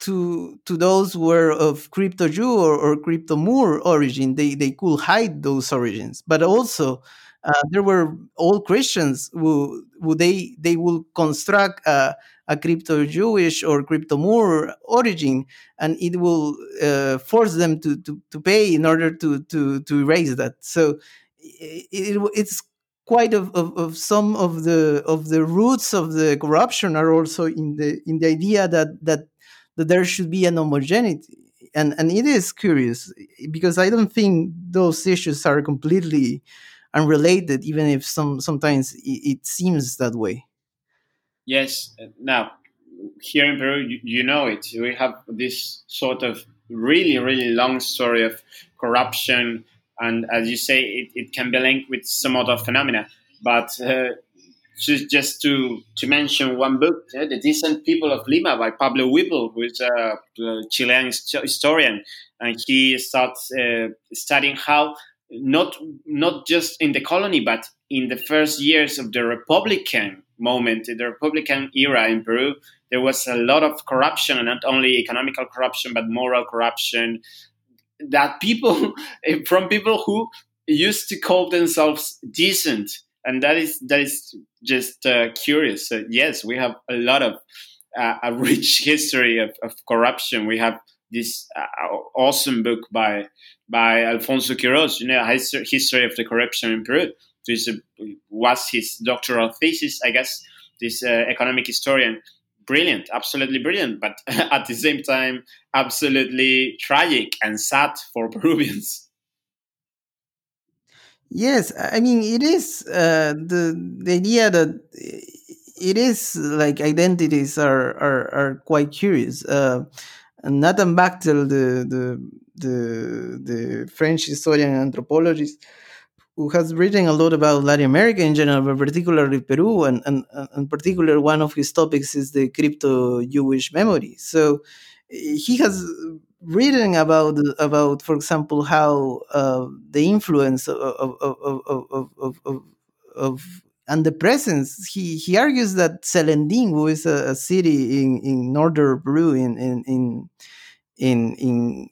to to those who were of crypto Jew or, or crypto Moor origin, they they could hide those origins, but also. Uh, there were all Christians who, who they they will construct a, a crypto Jewish or crypto Moor origin, and it will uh, force them to, to, to pay in order to, to, to erase that. So it, it, it's quite of, of, of, some of the of the roots of the corruption are also in the in the idea that that that there should be an homogeneity and and it is curious because i don't think those issues are completely unrelated even if some sometimes it, it seems that way Yes. Now, here in Peru, you, you, know it. We have this sort of really, really long story of corruption, and as you say, it, it can be linked with some other phenomena. But uh, just, just to to mention one book, uh, "The Decent People of Lima" by Pablo Whipple, who is a, Chilean historian, and he starts uh, studying how not not just in the colony, but in the first years of the Republican moment, in the Republican era in Peru, there was a lot of corruption, not only economical corruption, but moral corruption. That people, from people who used to call themselves decent, and that is that is just uh, curious. So yes, we have a lot of uh, a rich history of, of corruption. We have this uh, awesome book by by Alfonso Quiroz, you know, history of the corruption in Peru. This was his doctoral thesis, I guess. This uh, economic historian, brilliant, absolutely brilliant, but at the same time, absolutely tragic and sad for Peruvians. Yes, I mean it is uh, the the idea that it is like identities are are, are quite curious. Uh, Nathan Wachtel, the the the the French historian and anthropologist, who has written a lot about Latin America in general, but particularly Peru, and, and, and particular one of his topics is the crypto Jewish memory. So he has written about about, for example, how uh, the influence of of, of, of, of, of and the presence. He he argues that Celendín, who is a, a city in, in northern Peru, in in in in,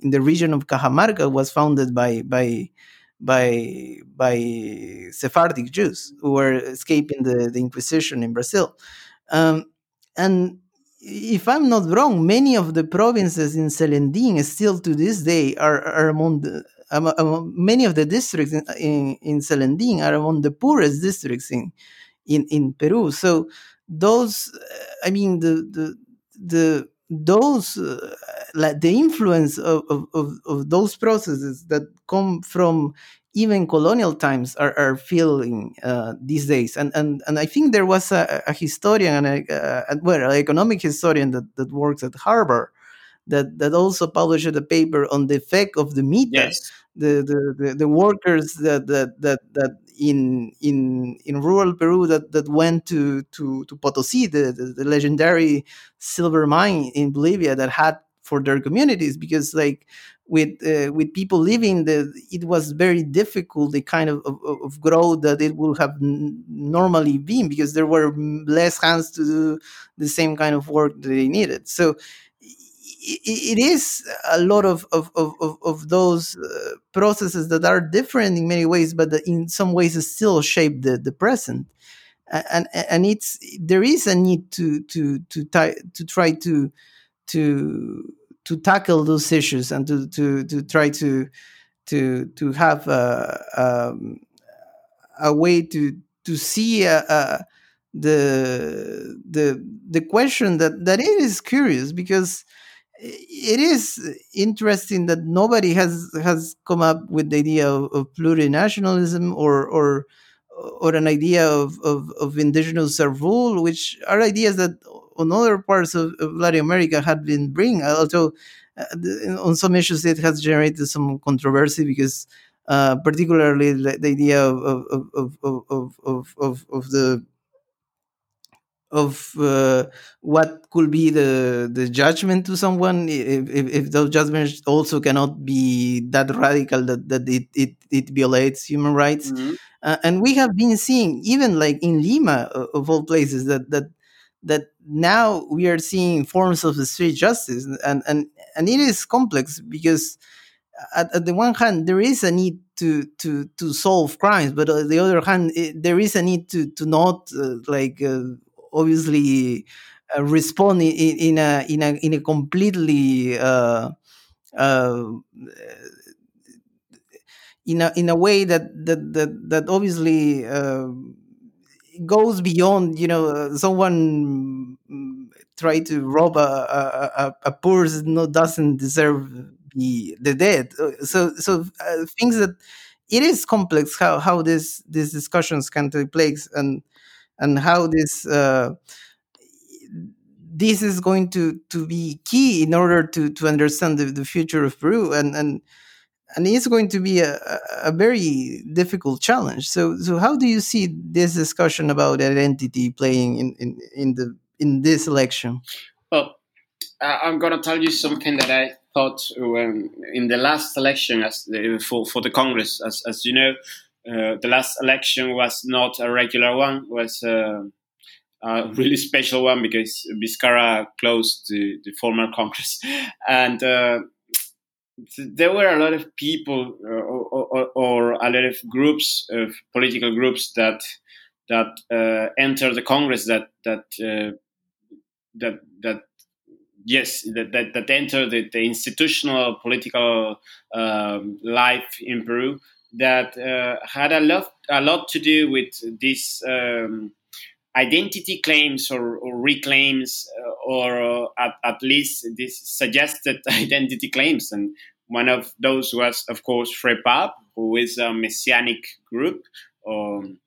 in the region of Cajamarca, was founded by by by by Sephardic Jews who were escaping the, the Inquisition in Brazil. Um, and if I'm not wrong, many of the provinces in Celendín still to this day are, are among the um, um, many of the districts in, in, in Celendín are among the poorest districts in in, in Peru. So those, I mean, the the the those uh, like the influence of, of, of, those processes that come from even colonial times are, are feeling uh, these days and, and and I think there was a, a historian and a, well an economic historian that, that works at Harvard that that also published a paper on the effect of the mita yes. The, the, the, workers that that that, that in in in rural Peru that that went to to to Potosi, the, the, the legendary silver mine in Bolivia that had for their communities because like with uh, with people living the it was very difficult the kind of, of, of growth that it would have n- normally been because there were less hands to do the same kind of work that they needed. So it is a lot of of, of, of those uh, processes that are different in many ways, but in some ways still shape the, the present. And and it's there is a need to to to to try to to to tackle those issues and to to to try to to to have a, um, a way to to see uh, uh, the the the question that that it is curious because it is interesting that nobody has has come up with the idea of, of plurinationalism or or or an idea of, of, of indigenous rule, which are ideas that on other parts of, of Latin America had been bring. Although uh, on some issues it has generated some controversy because, uh, particularly the, the, idea of of, of, of, of, of, of the of uh, what could be the the judgment to someone if, if, if, those judgments also cannot be that radical that, that it, it, it violates human rights mm-hmm. uh, and we have been seeing even like in lima uh, of all places that that that now we are seeing forms of the street justice and and and it is complex because at, at the one hand there is a need to to to solve crimes but on the other hand it, there is a need to to not uh, like uh, obviously uh, respond in, in, a in a in a completely uh, uh, in a in a way that that that, that obviously uh, goes beyond you know uh, someone mm, try to rob a a, a purse no doesn't deserve the the dead uh, so so things that it is complex how how this these discussions can take place and and how this uh, this is going to to be key in order to to understand the, the future of Peru and and and it's going to be a, a very difficult challenge. So so how do you see this discussion about identity playing in in, in the in this election? Well, I'm going to tell you something that I thought when in the last election as the, for for the Congress, as as you know, uh, the last election was not a regular one; was uh, a really special one because Vizcarra closed the, the former Congress, and uh, there were a lot of people uh, or, or, or, a lot of groups of political groups that that entered the Congress that that that that yes, that that, that entered the, the institutional political um, life in Peru that uh, had a lot a lot to do with these um, identity claims or, or reclaims, uh, or uh, at, at, least these suggested identity claims. And one of those was, of course, FREPAP, who is a messianic group. Um,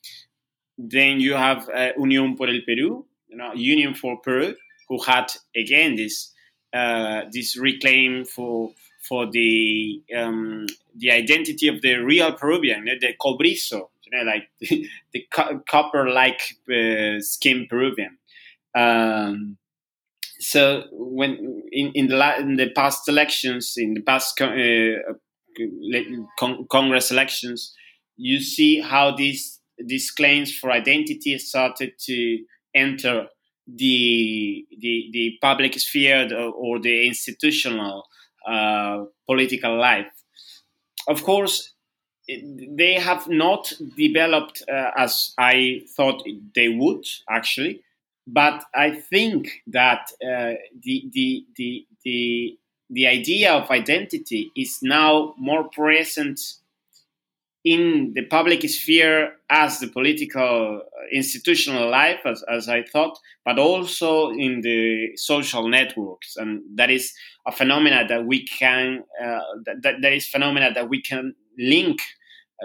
then you have uh, Unión por el Perú, you know, Union for Peru, who had again this uh, this reclaim for for the um, the identity of the real Peruvian, the cobrizo, you know, like the, the copper-like uh, skin Peruvian. Um, so when in, in the in the past elections, in the past uh, con- Congress elections, you see how these these claims for identity started to enter the the, the public sphere or the institutional uh, political life. Of course, they have not developed uh, as I thought they would actually, but I think that uh, the, the the the the idea of identity is now more present in the public sphere as the political uh, institutional life, as, as I thought, but also in the social networks, and that is a phenomena that we can uh, that, that is phenomena that we can link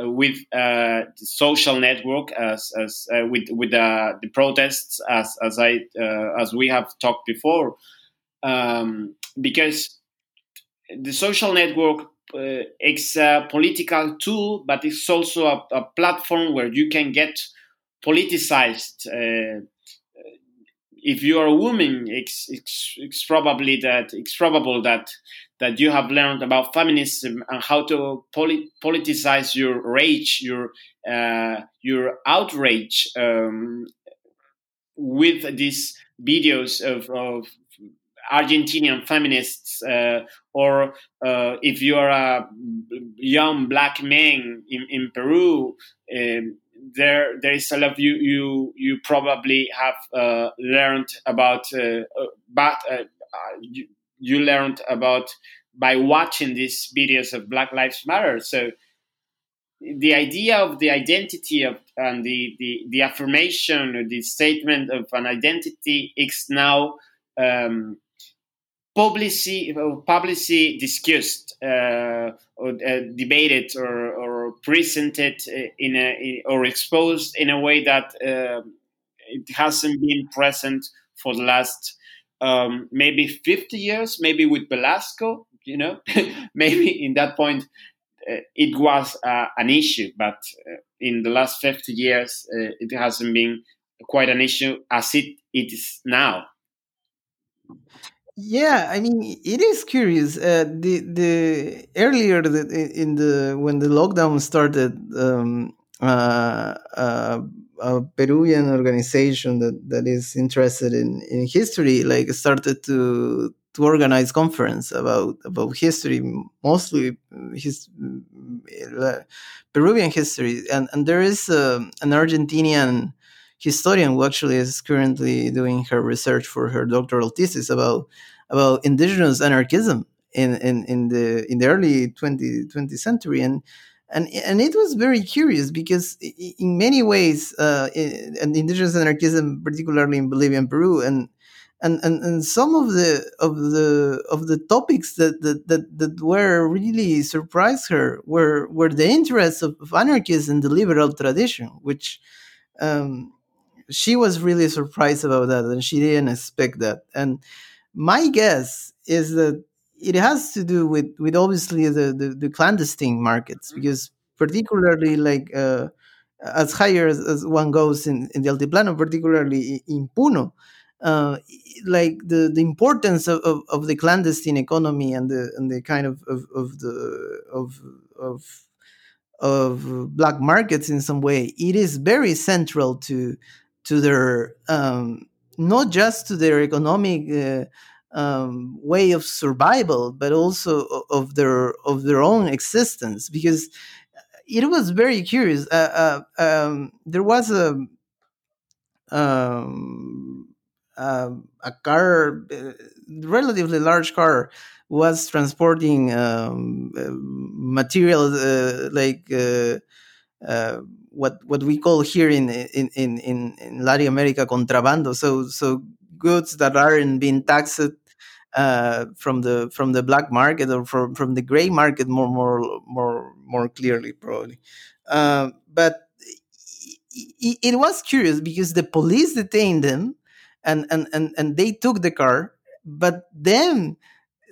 uh, with uh, social network as, as uh, with with the protests as as I uh, as we have talked before, um, because the social network uh, it's a political tool, but it's also a, a platform where you can get politicized. Uh, if you are a woman, it's, it's, it's probably that it's probable that that you have learned about feminism and how to polit- politicize your rage, your uh, your outrage um, with these videos of, of Argentinian feminists, uh, or uh, if you are a young black man in, in Peru, um, there there is a lot you you you probably have uh, learned about, uh, uh, but uh, you, you, learned about by watching these videos of Black Lives Matter. So the idea of the identity of and the, the, the affirmation or the statement of an identity is now um, publicly, publicly discussed uh, or uh, debated or, or presented in a or exposed in a way that uh, it hasn't been present for the last um, maybe 50 years, maybe with Velasco, you know, maybe in that point uh, it was uh, an issue, but uh, in the last 50 years, it hasn't been quite an issue as it, it is now. Yeah, I mean, it is curious. Uh, the the earlier the, in the when the lockdown started, um, uh, uh, a Peruvian organization that, that is interested in, in history like started to to organize conference about about history, mostly his uh, Peruvian history, and and there is uh, an Argentinian historian who actually is currently doing her research for her doctoral thesis about about indigenous anarchism in, in, in the in the early 20th, 20th century. And and and it was very curious because in many ways uh, and indigenous anarchism particularly in Bolivia and Peru and and, and, and some of the of the of the topics that that, that, that were really surprised her were were the interests of, of anarchists in the liberal tradition, which um, she was really surprised about that, and she didn't expect that. And my guess is that it has to do with with obviously the the, the clandestine markets, mm-hmm. because particularly like. Uh, as higher as, as, one goes in, in the Altiplano, particularly in Puno, uh, like the, the importance of, of, of, the clandestine economy and the and the kind of, of, of the of of of black markets in some way it is very central to to their um, not just to their economic uh, um, way of survival but also of their of their own existence because it was very curious uh, uh, um, there was a um, uh, a car, uh, relatively large car, was transporting um, uh, material uh, like uh, uh, what what we call here in in, in in Latin America contrabando. So so goods that aren't being taxed uh, from the from the black market or from from the gray market more more more more clearly probably. Uh, but it, it was curious because the police detained them and and and, and they took the car but then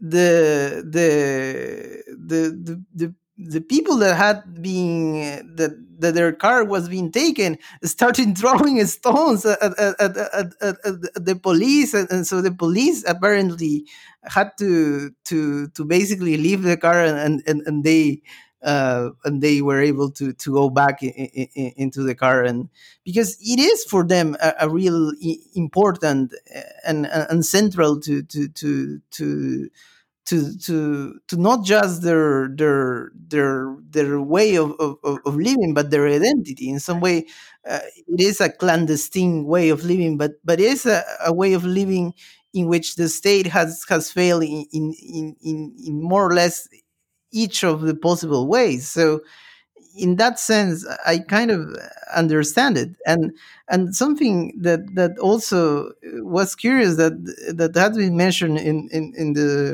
the the the the, the the people that had been that that their car was being taken started throwing stones at, at, at, at, the police and, and, so the police apparently had to to to basically leave the car and and, and they uh, and they were able to to go back in, in, into the car. And because it is for them a, a real important uh, and and central to to to to to to to not just their their their their way of, of, of living but their identity in some way uh, it is a clandestine way of living but but it is a, a way of living in which the state has has failed in in, in, in more or less each of the possible ways. So in that sense, I kind of understand it, and and something that that also was curious that that has been mentioned in, in, in the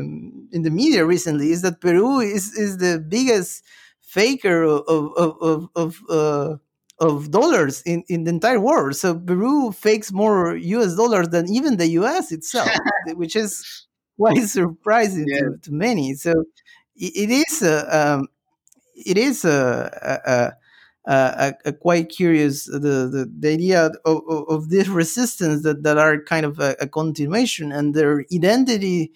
in the media recently is that Peru is is the biggest faker of of of, of uh, of dollars in, in the entire world. So Peru fakes more US dollars than even the US itself, which is quite surprising yeah. to, to many. So it is a, um, it is a, a, a, a, quite curious the, the, the idea of, of, this resistance that, that are kind of a, continuation and their identity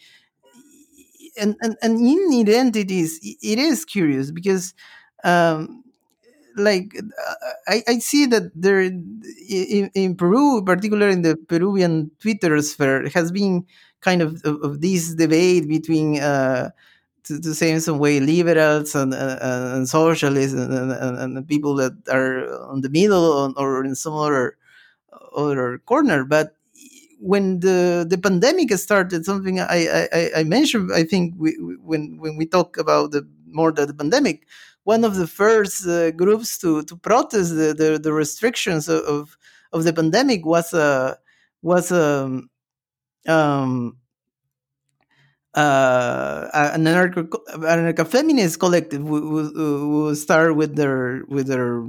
and, and, and in identities it is curious because um, like I, I see that there in, in Peru, particularly in the Peruvian Twitter sphere, has been kind of of, of this debate between uh, to, say in some way liberals and, and socialists and, and, and, people that are on the middle or in some other other corner. But when the the pandemic started, something I I, I mentioned, I think we, when when we talk about the more the pandemic, one of the first uh, groups to to protest the the, the restrictions of of the pandemic was a was a um, um uh, an anarcho feminist collective will, who start with their with their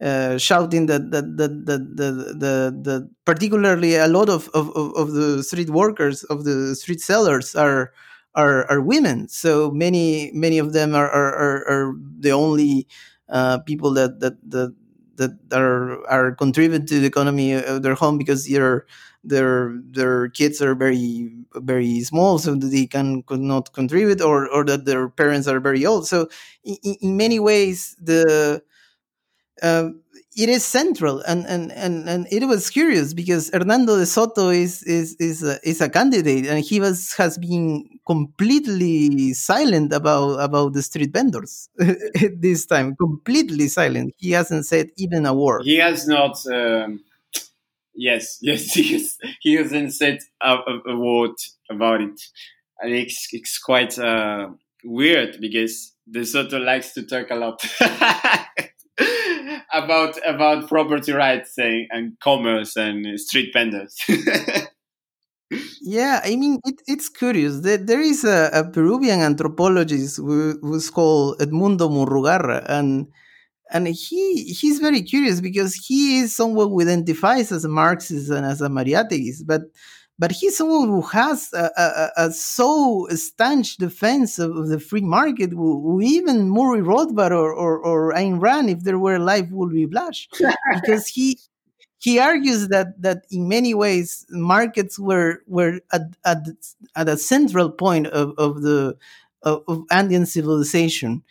uh, shouting that that, that, that the particularly a lot of, of, of the street workers of the street sellers are are, are women. So many many of them are are, are, are the only uh, people that that that that are are contributing to the economy of their home because they're their their kids are very very small so they can could not contribute or or that their parents are very old. So in, in many ways the uh, it is central and, and and and it was curious because Hernando de Soto is is is a, is a candidate and he was has been completely silent about about the street vendors this time completely silent. He hasn't said even a word. He has not um Yes, yes, he, has, he hasn't said a, a, word about it. And it's, it's quite uh, weird because De Soto likes to talk a lot about about property rights and, and commerce and street vendors. yeah, I mean, it, it's curious. That there is a, a Peruvian anthropologist who, who's called Edmundo Murrugarra, and and he he's very curious because he is someone who identifies as a Marxist and as a Mariategist, but but he's someone who has a, a, a so staunch defense of, the free market, who, even Murray Rothbard or, or, or Ayn Rand, if there were life, would be blushed because he he argues that that in many ways markets were were at at, at a central point of, of the of, of Andean civilization,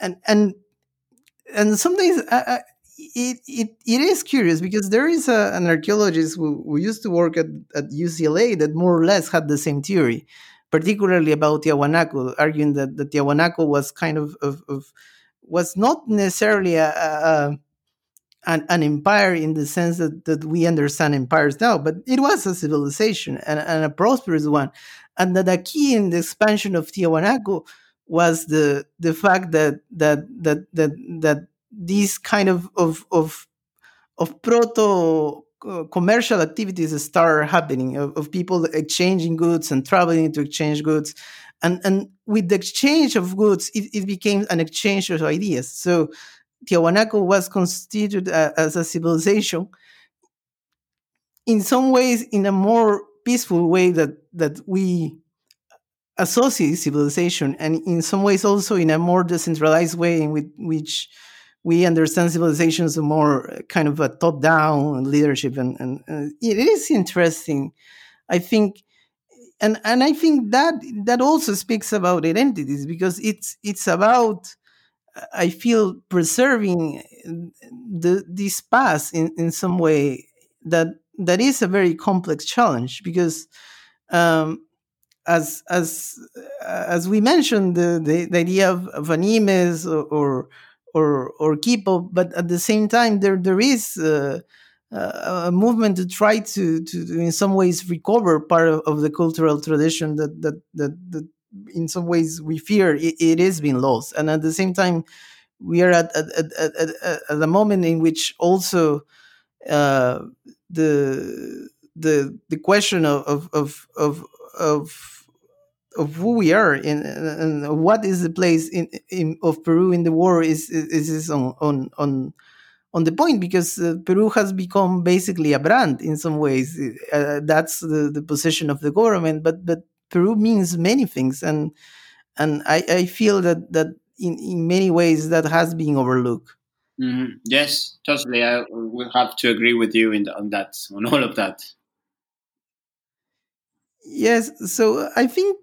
and and and sometimes I, it, it it is curious because there is a, an archaeologist who, who used to work at, at UCLA that more or less had the same theory, particularly about Tiahuanaco, arguing that, that Tiahuanaco was kind of, of, of was not necessarily a, a, an, an, empire in the sense that, that we understand empires now, but it was a civilization and, and a prosperous one. And that the key in the expansion of Tiahuanaco was the the fact that that that that that these kind of of of, of proto uh, commercial activities start happening of, of, people exchanging goods and traveling to exchange goods. And and with the exchange of goods it, it became an exchange of ideas. So tiahuanaco was constituted as a civilization in some ways in a more peaceful way that that we associate civilization and in some ways also in a more decentralized way in which we understand civilization as a more uh, kind of a top-down leadership and, and, uh, and it is interesting. I think and and i think that that also speaks about identities because it's it's about i feel preserving uh, the this past in in some way that that is a very complex challenge because um, as as as we mentioned, the, the, the idea of, of animes or or kipo, but at the same time, there there is uh, a movement to try to to in some ways recover part of, of the cultural tradition that, that that that, in some ways we fear it, it is being lost, and at the same time, we are at at, at, at, at a moment in which also uh, the the the question of of of of, of of who we are and, and what is the place in, in, of Peru in the war is is, is on, on on on the point because uh, Peru has become basically a brand in some ways. Uh, that's the, the position of the government, but but Peru means many things, and and I, I feel that that in, in many ways that has been overlooked. Mm-hmm. Yes, totally. I will have to agree with you in the, on that, on all of that. Yes, so I think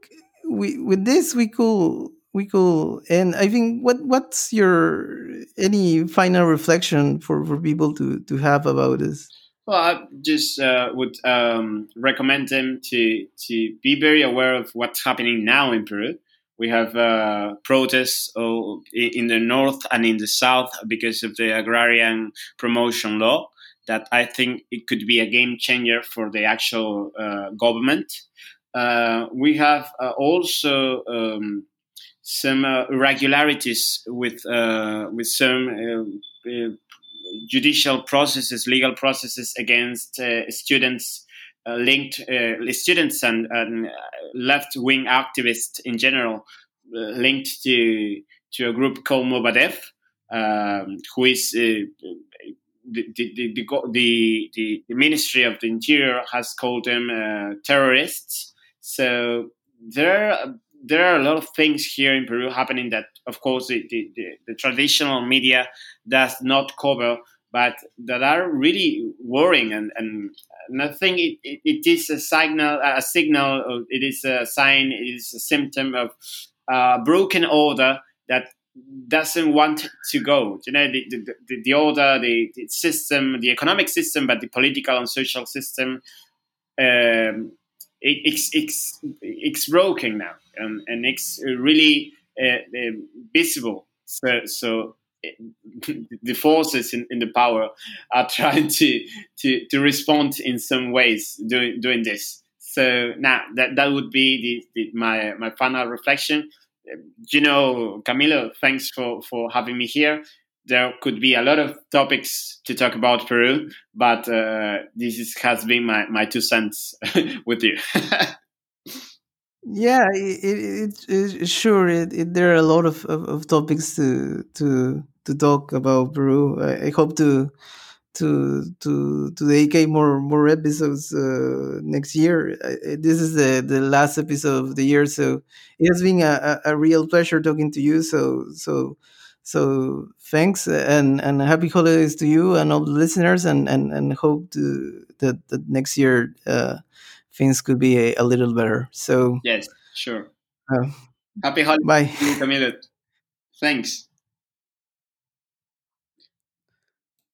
we with this we could we could and I think what what's your any final reflection for for people to to have about this? Well, I just uh, would um, recommend them to to be very aware of what's happening now in Peru. We have uh, protests in the north and in the south because of the agrarian promotion law that I think it could be a game changer for the actual uh, government. Uh, we have uh, also um, some uh, irregularities with uh, with some judicial processes, legal processes against students linked students and, and left wing activists in general linked to to a group called Movadef, um, who is uh, the, the, the, the, Ministry of the Interior has called them uh, terrorists. So there, there are a lot of things here in Peru happening that, of course, the, the, the traditional media does not cover, but that are really worrying. And, and, and I think it, it, it is a signal, a signal, it is a sign, it is a symptom of uh, broken order that doesn't want to go. You know, the, the, the order, the, the, system, the economic system, but the political and social system, um, it's, it's, it's broken now and, and it's really uh, uh, visible. So, so the forces in, in the power are trying to, to, to respond in some ways doing, doing this. So now that, that would be the, the, my, my final reflection you know, Camilo, thanks for, for having me here. There could be a lot of topics to talk about Peru, but uh, this is, has been my, my two cents with you. yeah, it, it, it sure it, there are a lot of, of, of, topics to to to talk about Peru. I, I hope to to to to dedicate more more episodes uh, next year. this is the the last episode of the year, so it has been a, a, real pleasure talking to you. So so so thanks and and happy holidays to you and all the listeners, and and and hope to, that that next year uh, things could be a, a, little better. So yes, sure. Uh, happy holidays, bye, Camilo. Thanks.